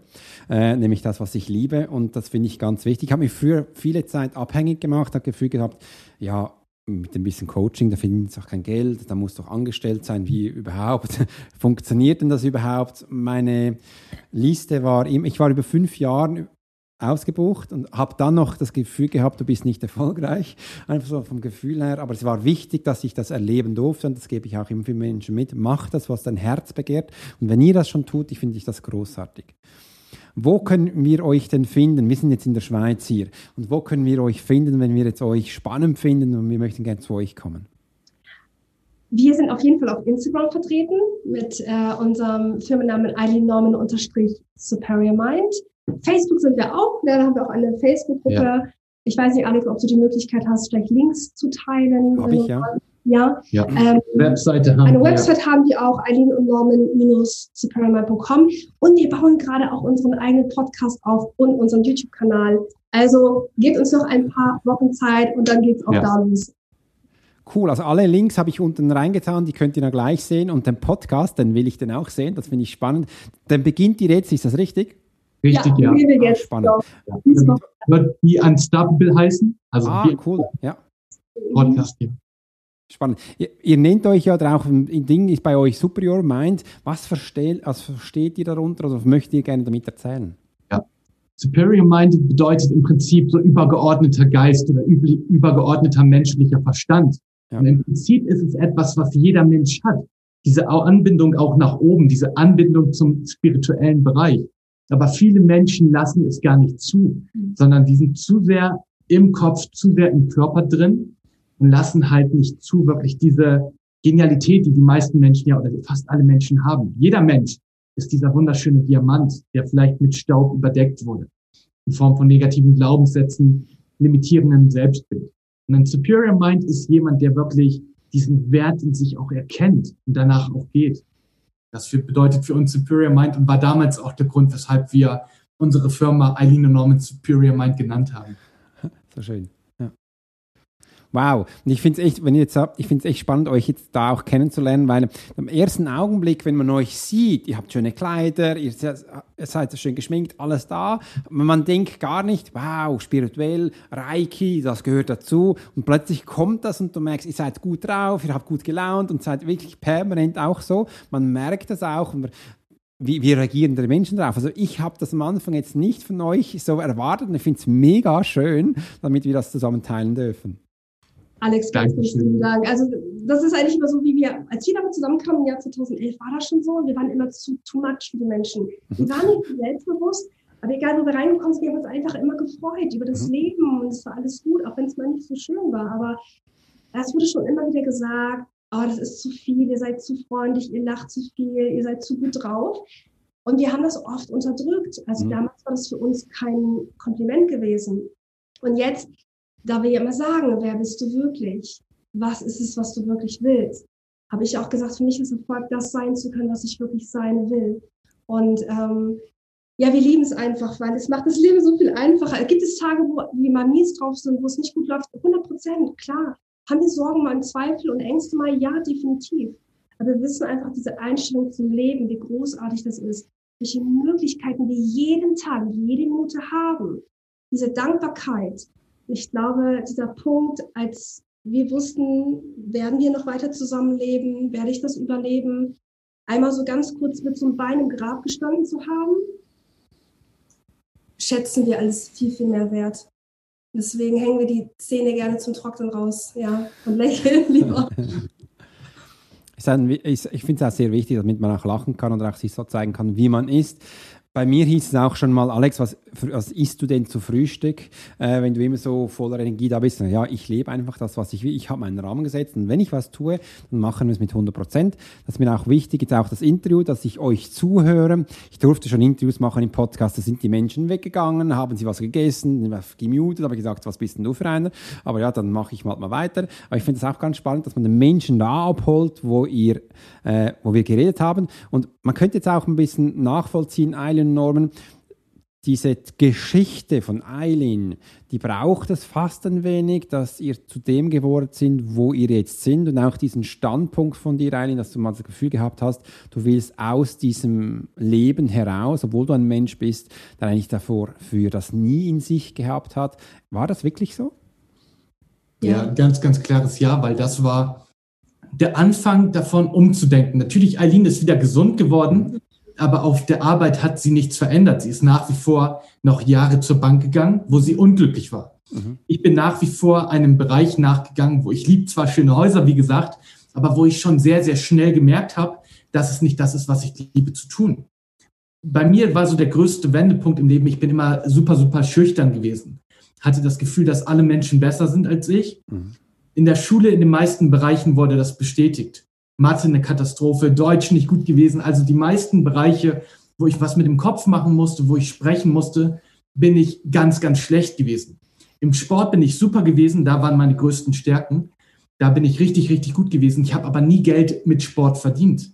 äh, nämlich das, was ich liebe und das finde ich ganz wichtig. Ich habe mich früher viele Zeit abhängig gemacht, habe Gefühl gehabt, ja, mit ein bisschen Coaching, da findet es auch kein Geld, da muss doch angestellt sein, wie überhaupt funktioniert denn das überhaupt? Meine Liste war, ich war über fünf Jahre ausgebucht und habe dann noch das Gefühl gehabt, du bist nicht erfolgreich, einfach so vom Gefühl her. Aber es war wichtig, dass ich das erleben durfte und das gebe ich auch immer vielen Menschen mit. Mach das, was dein Herz begehrt. Und wenn ihr das schon tut, ich finde ich das großartig. Wo können wir euch denn finden? Wir sind jetzt in der Schweiz hier. Und wo können wir euch finden, wenn wir jetzt euch spannend finden und wir möchten gerne zu euch kommen? Wir sind auf jeden Fall auf Instagram vertreten mit äh, unserem Firmennamen Eileen Norman-Superior Mind. Facebook sind wir auch, da haben wir auch eine Facebook-Gruppe. Ja. Ich weiß nicht, Alex, ob du die Möglichkeit hast, vielleicht Links zu teilen. Hab ich, ja. Ja. ja. Ähm, Webseite haben eine Website ja. haben wir auch, Eileen und Norman-superman.com. Und wir bauen gerade auch unseren eigenen Podcast auf und unseren YouTube-Kanal. Also gebt uns noch ein paar Wochen Zeit und dann geht's auch ja. da los. Cool, also alle Links habe ich unten reingetan, die könnt ihr dann gleich sehen. Und den Podcast, den will ich dann auch sehen, das finde ich spannend. Dann beginnt die Rätsel, ist das richtig? Richtig, ja. ja. Jetzt Spannend. Ja. Wird die Unstoppable heißen. Also ah, cool, ja. Podcast hier. Spannend. Ihr, ihr, nennt euch ja auch, ein Ding ist bei euch Superior Mind. Was versteht, also versteht ihr darunter oder möchtet ihr gerne damit erzählen? Ja. Superior Mind bedeutet im Prinzip so übergeordneter Geist oder übergeordneter menschlicher Verstand. Ja. Und im Prinzip ist es etwas, was jeder Mensch hat. Diese Anbindung auch nach oben, diese Anbindung zum spirituellen Bereich. Aber viele Menschen lassen es gar nicht zu, mhm. sondern die sind zu sehr im Kopf, zu sehr im Körper drin und lassen halt nicht zu, wirklich diese Genialität, die die meisten Menschen ja oder fast alle Menschen haben. Jeder Mensch ist dieser wunderschöne Diamant, der vielleicht mit Staub überdeckt wurde, in Form von negativen Glaubenssätzen, limitierendem Selbstbild. Und ein Superior Mind ist jemand, der wirklich diesen Wert in sich auch erkennt und danach auch geht. Das bedeutet für uns Superior Mind und war damals auch der Grund, weshalb wir unsere Firma Eileen Norman Superior Mind genannt haben. So schön. Wow. Und ich finde es echt, wenn ihr jetzt ich finde es echt spannend, euch jetzt da auch kennenzulernen, weil im ersten Augenblick, wenn man euch sieht, ihr habt schöne Kleider, ihr seid, seid schön geschminkt, alles da, man denkt gar nicht, wow, spirituell, Reiki, das gehört dazu. Und plötzlich kommt das und du merkst, ihr seid gut drauf, ihr habt gut gelaunt und seid wirklich permanent auch so. Man merkt das auch. Und wie, wie reagieren die Menschen darauf? Also ich habe das am Anfang jetzt nicht von euch so erwartet und ich finde es mega schön, damit wir das zusammen teilen dürfen. Alex, ganz vielen Dank. Also das ist eigentlich immer so, wie wir, als wir damit zusammenkamen im Jahr 2011, war das schon so. Wir waren immer zu too much für die Menschen. Wir waren nicht selbstbewusst, aber egal, wo wir reingekommen sind, wir haben uns einfach immer gefreut über das mhm. Leben und es war alles gut, auch wenn es mal nicht so schön war. Aber es wurde schon immer wieder gesagt, oh, das ist zu viel, ihr seid zu freundlich, ihr lacht zu viel, ihr seid zu gut drauf. Und wir haben das oft unterdrückt. Also mhm. damals war das für uns kein Kompliment gewesen. Und jetzt da wir ja immer sagen, wer bist du wirklich? Was ist es, was du wirklich willst? Habe ich auch gesagt, für mich ist Erfolg, das sein zu können, was ich wirklich sein will. Und ähm, ja, wir lieben es einfach, weil es macht das Leben so viel einfacher. Gibt es Tage, wo wir mal mies drauf sind, wo es nicht gut läuft? 100 Prozent, klar. Haben wir Sorgen mal, Zweifel und Ängste mal? Ja, definitiv. Aber wir wissen einfach diese Einstellung zum Leben, wie großartig das ist. Welche Möglichkeiten wir jeden Tag, jede Minute haben. Diese Dankbarkeit, ich glaube, dieser Punkt, als wir wussten, werden wir noch weiter zusammenleben, werde ich das überleben, einmal so ganz kurz mit so einem Bein im Grab gestanden zu haben, schätzen wir alles viel, viel mehr wert. Deswegen hängen wir die Zähne gerne zum Trocknen raus, ja, und lächeln lieber. Ich finde es auch sehr wichtig, damit man auch lachen kann oder auch sich so zeigen kann, wie man ist. Bei mir hieß es auch schon mal, Alex, was, was isst du denn zu Frühstück, äh, wenn du immer so voller Energie da bist? Ja, ich lebe einfach das, was ich will. Ich habe meinen Rahmen gesetzt und wenn ich was tue, dann machen wir es mit 100 Prozent. Das ist mir auch wichtig, jetzt auch das Interview, dass ich euch zuhöre. Ich durfte schon Interviews machen im Podcast, da sind die Menschen weggegangen, haben sie was gegessen, gemutet, habe gesagt, was bist denn du für einer? Aber ja, dann mache ich mal, mal weiter. Aber ich finde es auch ganz spannend, dass man den Menschen da abholt, wo, ihr, äh, wo wir geredet haben. Und man könnte jetzt auch ein bisschen nachvollziehen, Eileen, Normen, diese Geschichte von Eileen, die braucht es fast ein wenig, dass ihr zu dem geworden sind, wo ihr jetzt sind und auch diesen Standpunkt von dir, Eileen, dass du mal das Gefühl gehabt hast, du willst aus diesem Leben heraus, obwohl du ein Mensch bist, der eigentlich davor für das nie in sich gehabt hat. War das wirklich so? Ja, ganz, ganz klares Ja, weil das war der Anfang davon umzudenken. Natürlich, Eileen ist wieder gesund geworden, aber auf der Arbeit hat sie nichts verändert. Sie ist nach wie vor noch Jahre zur Bank gegangen, wo sie unglücklich war. Mhm. Ich bin nach wie vor einem Bereich nachgegangen, wo ich liebe zwar schöne Häuser, wie gesagt, aber wo ich schon sehr, sehr schnell gemerkt habe, dass es nicht das ist, was ich liebe zu tun. Bei mir war so der größte Wendepunkt im Leben, ich bin immer super, super schüchtern gewesen. Hatte das Gefühl, dass alle Menschen besser sind als ich. Mhm. In der Schule, in den meisten Bereichen wurde das bestätigt. Mathe eine Katastrophe, Deutsch nicht gut gewesen. Also die meisten Bereiche, wo ich was mit dem Kopf machen musste, wo ich sprechen musste, bin ich ganz, ganz schlecht gewesen. Im Sport bin ich super gewesen, da waren meine größten Stärken. Da bin ich richtig, richtig gut gewesen. Ich habe aber nie Geld mit Sport verdient.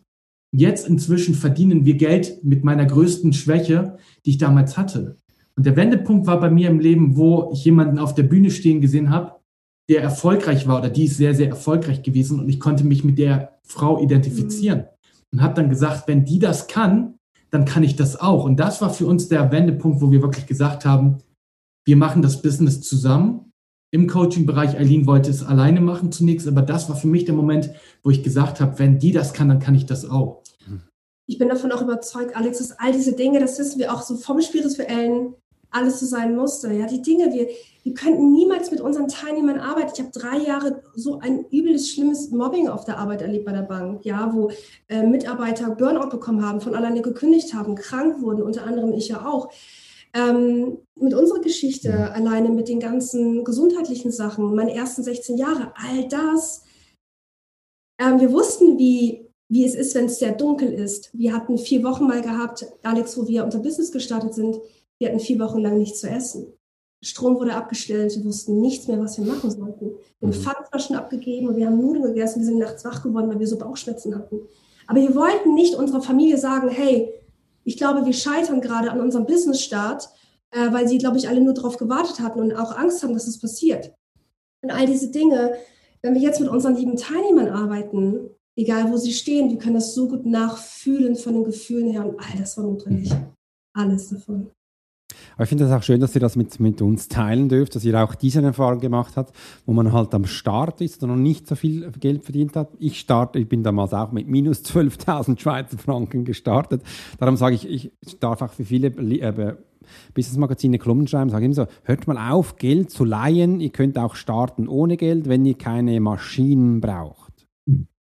Jetzt inzwischen verdienen wir Geld mit meiner größten Schwäche, die ich damals hatte. Und der Wendepunkt war bei mir im Leben, wo ich jemanden auf der Bühne stehen gesehen habe, der erfolgreich war oder die ist sehr, sehr erfolgreich gewesen und ich konnte mich mit der Frau identifizieren und habe dann gesagt, wenn die das kann, dann kann ich das auch. Und das war für uns der Wendepunkt, wo wir wirklich gesagt haben, wir machen das Business zusammen. Im Coaching-Bereich, Eileen wollte es alleine machen zunächst, aber das war für mich der Moment, wo ich gesagt habe, wenn die das kann, dann kann ich das auch. Ich bin davon auch überzeugt, Alex, dass all diese Dinge, das wissen wir auch so vom Spirituellen, alles so sein musste. Ja, die Dinge, wir, wir könnten niemals mit unseren Teilnehmern arbeiten. Ich habe drei Jahre so ein übles, schlimmes Mobbing auf der Arbeit erlebt bei der Bank, ja, wo äh, Mitarbeiter Burnout bekommen haben, von alleine gekündigt haben, krank wurden, unter anderem ich ja auch. Ähm, mit unserer Geschichte, ja. alleine mit den ganzen gesundheitlichen Sachen, meine ersten 16 Jahre, all das. Ähm, wir wussten, wie, wie es ist, wenn es sehr dunkel ist. Wir hatten vier Wochen mal gehabt, Alex, wo wir unser Business gestartet sind. Wir hatten vier Wochen lang nichts zu essen. Strom wurde abgestellt, wir wussten nichts mehr, was wir machen sollten. Wir haben mhm. Pfandflaschen abgegeben und wir haben Nudeln gegessen, wir sind nachts wach geworden, weil wir so Bauchschmerzen hatten. Aber wir wollten nicht unserer Familie sagen, hey, ich glaube, wir scheitern gerade an unserem Businessstart, äh, weil sie, glaube ich, alle nur darauf gewartet hatten und auch Angst haben, dass es das passiert. Und all diese Dinge, wenn wir jetzt mit unseren lieben Teilnehmern arbeiten, egal wo sie stehen, wir können das so gut nachfühlen von den Gefühlen her und all das war notwendig. Mhm. Alles davon. Aber ich finde das auch schön, dass ihr das mit, mit uns teilen dürft, dass ihr auch diese Erfahrung gemacht habt, wo man halt am Start ist und noch nicht so viel Geld verdient hat. Ich starte, ich bin damals auch mit minus 12.000 Schweizer Franken gestartet. Darum sage ich, ich darf auch für viele äh, Business-Magazine Kolumnen schreiben, sage immer so, hört mal auf, Geld zu leihen. Ihr könnt auch starten ohne Geld, wenn ihr keine Maschinen braucht.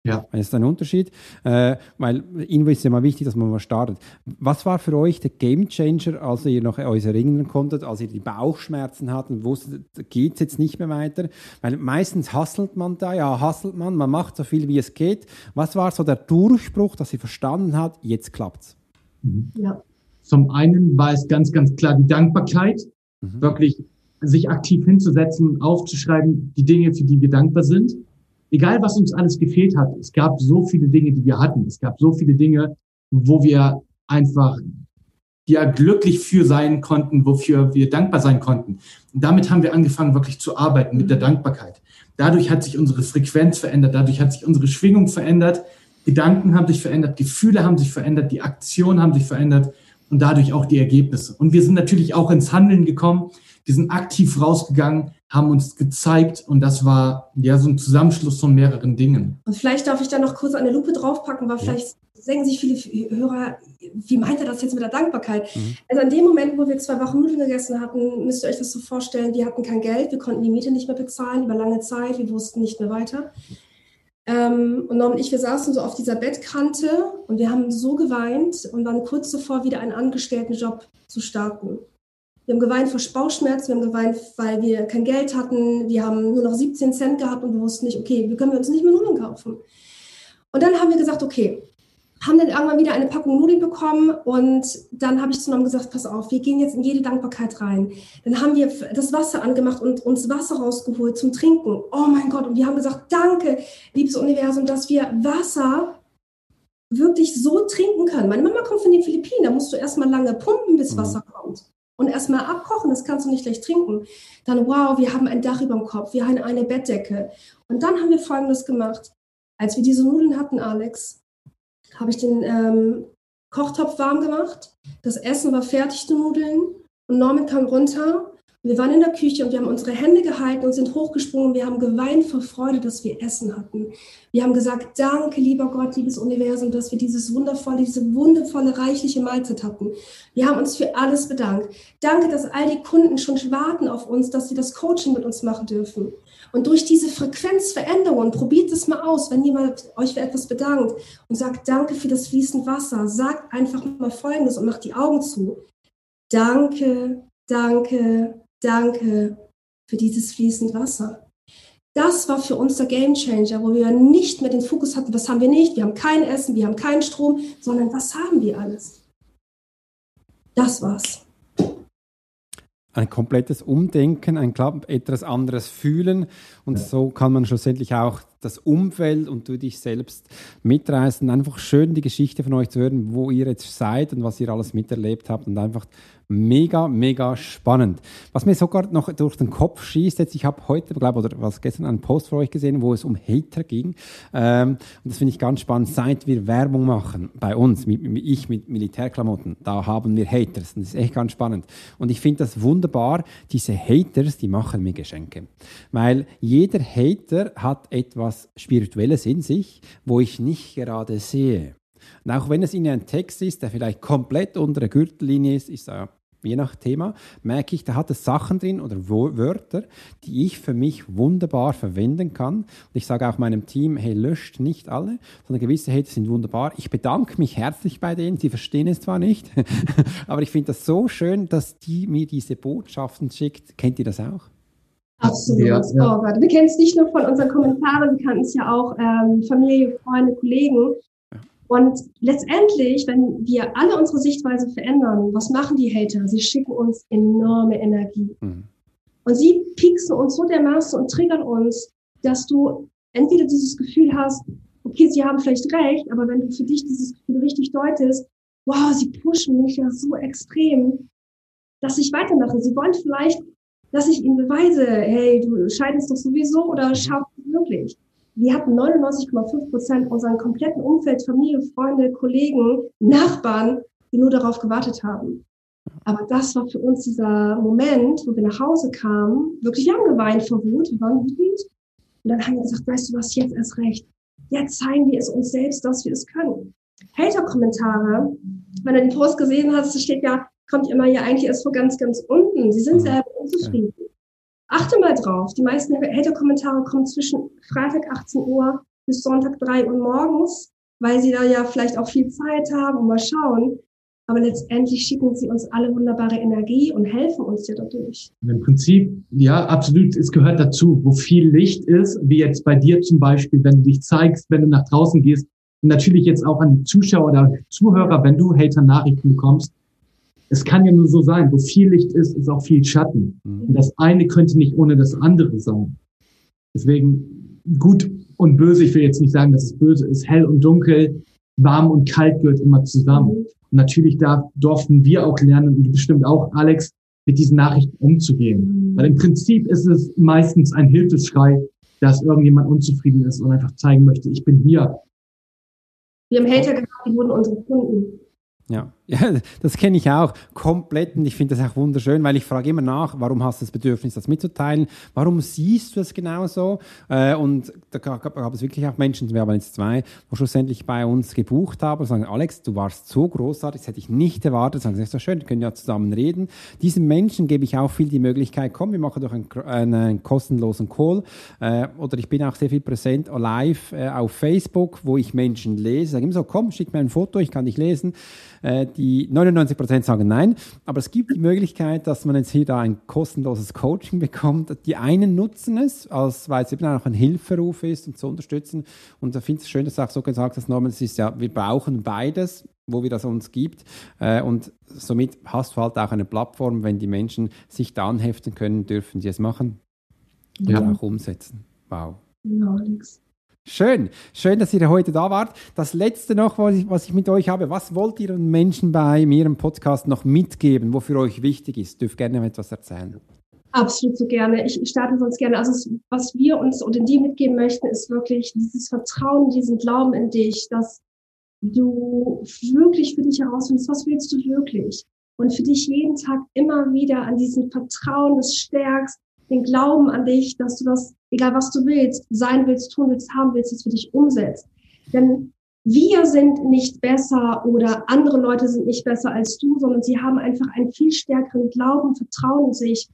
Ja. Das ist ein Unterschied, äh, weil Invo ist ja mal wichtig, dass man mal startet. Was war für euch der Game Changer, als ihr noch euch erinnern konntet, als ihr die Bauchschmerzen hattet und wusstet, geht es jetzt nicht mehr weiter? Weil meistens hasselt man da, ja, hasselt man, man macht so viel, wie es geht. Was war so der Durchbruch, dass ihr verstanden habt, jetzt klappt's? Mhm. Ja. Zum einen war es ganz, ganz klar die Dankbarkeit, mhm. wirklich sich aktiv hinzusetzen, aufzuschreiben, die Dinge, für die wir dankbar sind egal was uns alles gefehlt hat, es gab so viele Dinge, die wir hatten. Es gab so viele Dinge, wo wir einfach ja glücklich für sein konnten, wofür wir dankbar sein konnten. Und damit haben wir angefangen, wirklich zu arbeiten mit der Dankbarkeit. Dadurch hat sich unsere Frequenz verändert, dadurch hat sich unsere Schwingung verändert, Gedanken haben sich verändert, Gefühle haben sich verändert, die Aktionen haben sich verändert. und dadurch auch die Ergebnisse. Und wir sind natürlich auch ins Handeln gekommen. Wir sind aktiv rausgegangen, haben uns gezeigt und das war ja so ein Zusammenschluss von mehreren Dingen. Und vielleicht darf ich da noch kurz eine Lupe draufpacken, weil ja. vielleicht denken sich viele Hörer, wie meint er das jetzt mit der Dankbarkeit? Mhm. Also in dem Moment, wo wir zwei Wochen Nudeln gegessen hatten, müsst ihr euch das so vorstellen, wir hatten kein Geld, wir konnten die Miete nicht mehr bezahlen über lange Zeit, wir wussten nicht mehr weiter. Ähm, und Norm und ich, wir saßen so auf dieser Bettkante und wir haben so geweint und waren kurz davor, wieder einen Angestelltenjob zu starten. Wir haben geweint vor Bauchschmerzen, wir haben geweint, weil wir kein Geld hatten, wir haben nur noch 17 Cent gehabt und wir wussten nicht, okay, wir können uns nicht mehr Nudeln kaufen. Und dann haben wir gesagt, okay, haben dann irgendwann wieder eine Packung Nudeln bekommen und dann habe ich zu Norm gesagt, pass auf, wir gehen jetzt in jede Dankbarkeit rein. Dann haben wir das Wasser angemacht und uns Wasser rausgeholt zum Trinken. Oh mein Gott, und wir haben gesagt, danke, liebes Universum, dass wir Wasser wirklich so trinken können. Meine Mama kommt von den Philippinen, da musst du erstmal lange pumpen, bis mhm. Wasser kommt. Und erstmal abkochen, das kannst du nicht gleich trinken. Dann, wow, wir haben ein Dach über dem Kopf, wir haben eine Bettdecke. Und dann haben wir Folgendes gemacht. Als wir diese Nudeln hatten, Alex, habe ich den ähm, Kochtopf warm gemacht. Das Essen war fertig, die Nudeln. Und Norman kam runter. Wir waren in der Küche und wir haben unsere Hände gehalten und sind hochgesprungen. Wir haben geweint vor Freude, dass wir Essen hatten. Wir haben gesagt, danke, lieber Gott, liebes Universum, dass wir dieses wundervolle, diese wundervolle, reichliche Mahlzeit hatten. Wir haben uns für alles bedankt. Danke, dass all die Kunden schon warten auf uns, dass sie das Coaching mit uns machen dürfen. Und durch diese Frequenzveränderung, probiert es mal aus, wenn jemand euch für etwas bedankt und sagt, danke für das fließende Wasser, sagt einfach mal Folgendes und macht die Augen zu. Danke, danke, danke für dieses fließende Wasser. Das war für uns der Game Changer, wo wir nicht mehr den Fokus hatten, was haben wir nicht, wir haben kein Essen, wir haben keinen Strom, sondern was haben wir alles? Das war's ein komplettes Umdenken, ein etwas anderes Fühlen und ja. so kann man schlussendlich auch das Umfeld und du dich selbst mitreißen. Einfach schön die Geschichte von euch zu hören, wo ihr jetzt seid und was ihr alles miterlebt habt und einfach mega, mega spannend. Was mir sogar noch durch den Kopf schießt, jetzt, ich habe heute, glaube oder was gestern einen Post von euch gesehen, wo es um Hater ging. Ähm, und das finde ich ganz spannend. Seit wir Werbung machen bei uns, mit, ich mit Militärklamotten, da haben wir Haters. Und das ist echt ganz spannend. Und ich finde das wunderbar. Diese Haters, die machen mir Geschenke. Weil jeder Hater hat etwas Spirituelles in sich, wo ich nicht gerade sehe. Und auch wenn es in ein Text ist, der vielleicht komplett unter der Gürtellinie ist, ist er je nach Thema, merke ich, da hat es Sachen drin oder Wörter, die ich für mich wunderbar verwenden kann. Und ich sage auch meinem Team, hey, löscht nicht alle, sondern gewisse Hater sind wunderbar. Ich bedanke mich herzlich bei denen, sie verstehen es zwar nicht, aber ich finde das so schön, dass die mir diese Botschaften schickt. Kennt ihr das auch? Absolut. Ja, ja. Oh Gott. Wir kennen es nicht nur von unseren Kommentaren, wir kannten es ja auch ähm, Familie, Freunde, Kollegen. Und letztendlich, wenn wir alle unsere Sichtweise verändern, was machen die Hater? Sie schicken uns enorme Energie. Mhm. Und sie pieksen uns so dermaßen und triggern uns, dass du entweder dieses Gefühl hast, okay, sie haben vielleicht recht, aber wenn du für dich dieses Gefühl richtig deutest, wow, sie pushen mich ja so extrem, dass ich weitermache. Sie wollen vielleicht, dass ich ihnen beweise, hey, du scheidest doch sowieso oder mhm. schaffst es wirklich wir hatten 99,5 Prozent unseren kompletten Umfeld, Familie, Freunde, Kollegen, Nachbarn, die nur darauf gewartet haben. Aber das war für uns dieser Moment, wo wir nach Hause kamen, wirklich, wir haben geweint vor Wut, wir waren wütend. Und dann haben wir gesagt, weißt du was, jetzt erst recht. Jetzt zeigen wir es uns selbst, dass wir es können. Hater-Kommentare, wenn du den Post gesehen hast, steht ja, kommt immer ja eigentlich erst vor ganz, ganz unten. Sie sind mhm. Selber unzufrieden. Achte mal drauf. Die meisten Hater-Kommentare kommen zwischen Freitag 18 Uhr bis Sonntag 3 Uhr morgens, weil sie da ja vielleicht auch viel Zeit haben und mal schauen. Aber letztendlich schicken sie uns alle wunderbare Energie und helfen uns ja dadurch. Im Prinzip, ja, absolut. Es gehört dazu, wo viel Licht ist, wie jetzt bei dir zum Beispiel, wenn du dich zeigst, wenn du nach draußen gehst. Und natürlich jetzt auch an die Zuschauer oder Zuhörer, wenn du Hater-Nachrichten bekommst, es kann ja nur so sein, wo viel Licht ist, ist auch viel Schatten. Mhm. Und das eine könnte nicht ohne das andere sein. Deswegen gut und böse, ich will jetzt nicht sagen, dass es böse ist, hell und dunkel, warm und kalt gehört immer zusammen. Und natürlich da durften wir auch lernen, und bestimmt auch, Alex, mit diesen Nachrichten umzugehen. Mhm. Weil im Prinzip ist es meistens ein Hilfeschrei, dass irgendjemand unzufrieden ist und einfach zeigen möchte, ich bin hier. Wir haben Hater gehabt, die wurden unsere Kunden. Ja. Ja, das kenne ich auch komplett und ich finde das auch wunderschön, weil ich frage immer nach, warum hast du das Bedürfnis, das mitzuteilen? Warum siehst du es genauso? Äh, und da gab, es wirklich auch Menschen, wir haben jetzt zwei, wo schlussendlich bei uns gebucht haben und sagen, Alex, du warst so großartig, das hätte ich nicht erwartet. Sagen, das ist so schön, wir können ja zusammen reden. Diesen Menschen gebe ich auch viel die Möglichkeit, komm, wir machen doch einen, einen, kostenlosen Call. Äh, oder ich bin auch sehr viel präsent live äh, auf Facebook, wo ich Menschen lese. Sage immer so, komm, schick mir ein Foto, ich kann dich lesen. Die 99 Prozent sagen nein, aber es gibt die Möglichkeit, dass man jetzt hier da ein kostenloses Coaching bekommt. Die einen nutzen es, als, weil es eben auch ein Hilferuf ist, um zu unterstützen. Und da finde ich es schön, dass du auch so gesagt hast, Norman, es ist ja, wir brauchen beides wo wir das uns gibt. Äh, und somit hast du halt auch eine Plattform, wenn die Menschen sich da anheften können, dürfen sie es machen und ja. auch umsetzen. Wow. Genau, Alex. Schön, schön, dass ihr heute da wart. Das letzte noch, was ich, was ich mit euch habe, was wollt ihr den Menschen bei mir im Podcast noch mitgeben, wofür euch wichtig ist? Dürft gerne etwas erzählen. Absolut so gerne. Ich, starte sonst gerne. Also was wir uns in die mitgeben möchten, ist wirklich dieses Vertrauen, diesen Glauben in dich, dass du wirklich für dich herausfindest, was willst du wirklich? Und für dich jeden Tag immer wieder an diesem Vertrauen des stärkst, den Glauben an dich, dass du das, egal was du willst, sein willst, tun willst, haben willst, das für dich umsetzt. Denn wir sind nicht besser oder andere Leute sind nicht besser als du, sondern sie haben einfach einen viel stärkeren Glauben, Vertrauen sich.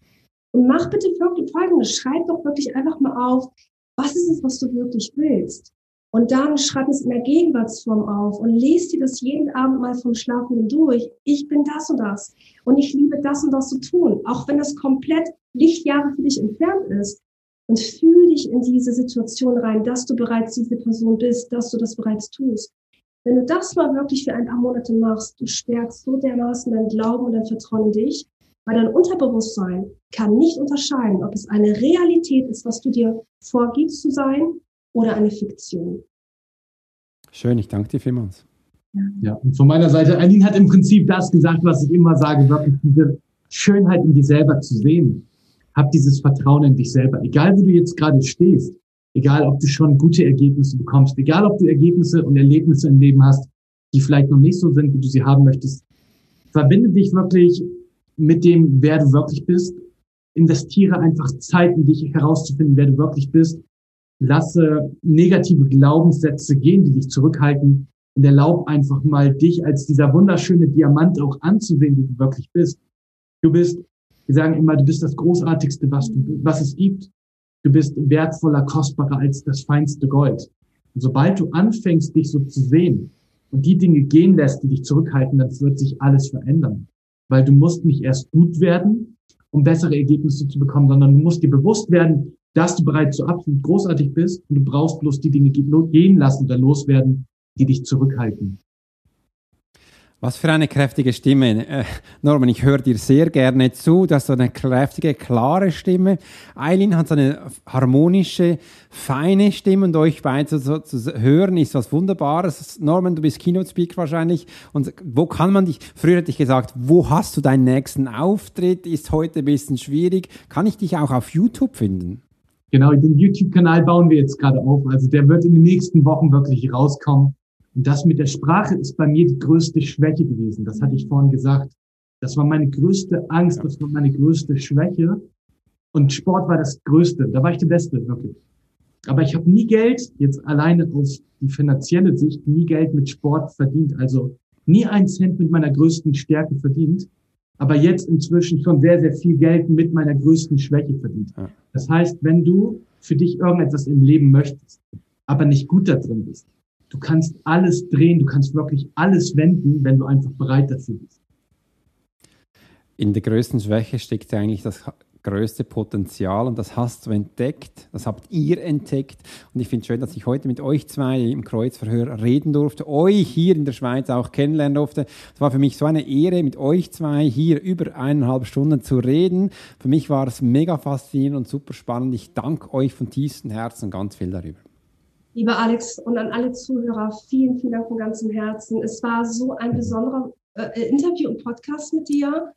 Und mach bitte Folgendes, schreib doch wirklich einfach mal auf, was ist es, was du wirklich willst? Und dann schreib es in der Gegenwartsform auf und lest dir das jeden Abend mal vom Schlafen durch. Ich bin das und das. Und ich liebe das und das zu tun. Auch wenn das komplett Lichtjahre für dich entfernt ist. Und fühl dich in diese Situation rein, dass du bereits diese Person bist, dass du das bereits tust. Wenn du das mal wirklich für ein paar Monate machst, du stärkst so dermaßen dein Glauben und dein Vertrauen in dich, weil dein Unterbewusstsein kann nicht unterscheiden, ob es eine Realität ist, was du dir vorgibst zu sein, oder eine Fiktion. Schön, ich danke dir vielmals. Ja, und von meiner Seite, Aline hat im Prinzip das gesagt, was ich immer sage, wirklich diese Schönheit in dir selber zu sehen. Hab dieses Vertrauen in dich selber. Egal, wo du jetzt gerade stehst, egal, ob du schon gute Ergebnisse bekommst, egal, ob du Ergebnisse und Erlebnisse im Leben hast, die vielleicht noch nicht so sind, wie du sie haben möchtest, verbinde dich wirklich mit dem, wer du wirklich bist. Investiere einfach Zeit in dich herauszufinden, wer du wirklich bist lasse negative Glaubenssätze gehen, die dich zurückhalten und erlaub einfach mal dich als dieser wunderschöne Diamant auch anzusehen, wie du wirklich bist. Du bist, wir sagen immer, du bist das Großartigste, was, du, was es gibt. Du bist wertvoller, kostbarer als das feinste Gold. Und sobald du anfängst, dich so zu sehen und die Dinge gehen lässt, die dich zurückhalten, dann wird sich alles verändern. Weil du musst nicht erst gut werden, um bessere Ergebnisse zu bekommen, sondern du musst dir bewusst werden, dass du bereits so absolut großartig bist und du brauchst bloß die Dinge gehen lassen oder loswerden, die dich zurückhalten. Was für eine kräftige Stimme. Äh, Norman, ich höre dir sehr gerne zu. Du hast so eine kräftige, klare Stimme. Eileen hat so eine harmonische, feine Stimme und euch beide so, zu hören ist was Wunderbares. Norman, du bist Keynote Speaker wahrscheinlich. Und wo kann man dich, früher hätte ich gesagt, wo hast du deinen nächsten Auftritt? Ist heute ein bisschen schwierig. Kann ich dich auch auf YouTube finden? Genau, den YouTube-Kanal bauen wir jetzt gerade auf. Also der wird in den nächsten Wochen wirklich rauskommen. Und das mit der Sprache ist bei mir die größte Schwäche gewesen. Das hatte ich vorhin gesagt. Das war meine größte Angst, das war meine größte Schwäche. Und Sport war das Größte. Da war ich der Beste, wirklich. Aber ich habe nie Geld, jetzt alleine auf die finanzielle Sicht, nie Geld mit Sport verdient. Also nie ein Cent mit meiner größten Stärke verdient aber jetzt inzwischen schon sehr, sehr viel Geld mit meiner größten Schwäche verdient. Ja. Das heißt, wenn du für dich irgendetwas im Leben möchtest, aber nicht gut da drin bist, du kannst alles drehen, du kannst wirklich alles wenden, wenn du einfach bereit dafür bist. In der größten Schwäche steckt ja eigentlich das größte Potenzial und das hast du entdeckt, das habt ihr entdeckt und ich finde es schön, dass ich heute mit euch zwei im Kreuzverhör reden durfte, euch hier in der Schweiz auch kennenlernen durfte. Es war für mich so eine Ehre, mit euch zwei hier über eineinhalb Stunden zu reden. Für mich war es mega faszinierend und super spannend. Ich danke euch von tiefstem Herzen ganz viel darüber. Lieber Alex und an alle Zuhörer, vielen, vielen Dank von ganzem Herzen. Es war so ein besonderer äh, Interview und Podcast mit dir.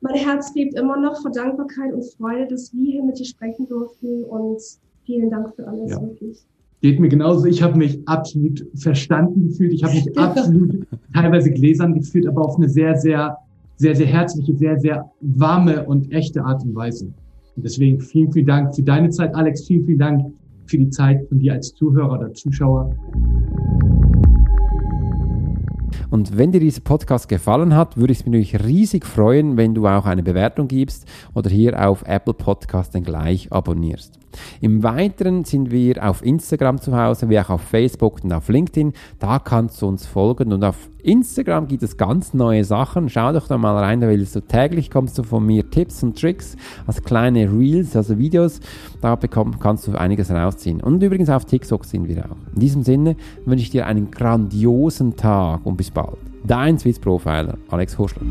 Mein Herz lebt immer noch vor Dankbarkeit und Freude, dass wir hier mit dir sprechen durften und vielen Dank für alles, ja. wirklich. Geht mir genauso. Ich habe mich absolut verstanden gefühlt. Ich habe mich absolut teilweise gläsern gefühlt, aber auf eine sehr, sehr, sehr, sehr herzliche, sehr, sehr warme und echte Art und Weise. Und deswegen vielen, vielen Dank für deine Zeit, Alex. Vielen, vielen Dank für die Zeit von dir als Zuhörer oder Zuschauer. Und wenn dir dieser Podcast gefallen hat, würde ich mich natürlich riesig freuen, wenn du auch eine Bewertung gibst oder hier auf Apple Podcast dann gleich abonnierst. Im Weiteren sind wir auf Instagram zu Hause, wie auch auf Facebook und auf LinkedIn. Da kannst du uns folgen und auf Instagram gibt es ganz neue Sachen. Schau doch da mal rein, da willst du täglich kommst du von mir Tipps und Tricks als kleine Reels, also Videos. Da bekomm, kannst du einiges rausziehen. Und übrigens auf TikTok sind wir auch. In diesem Sinne wünsche ich dir einen grandiosen Tag und bis bald. Dein Swiss Profiler, Alex Horschler.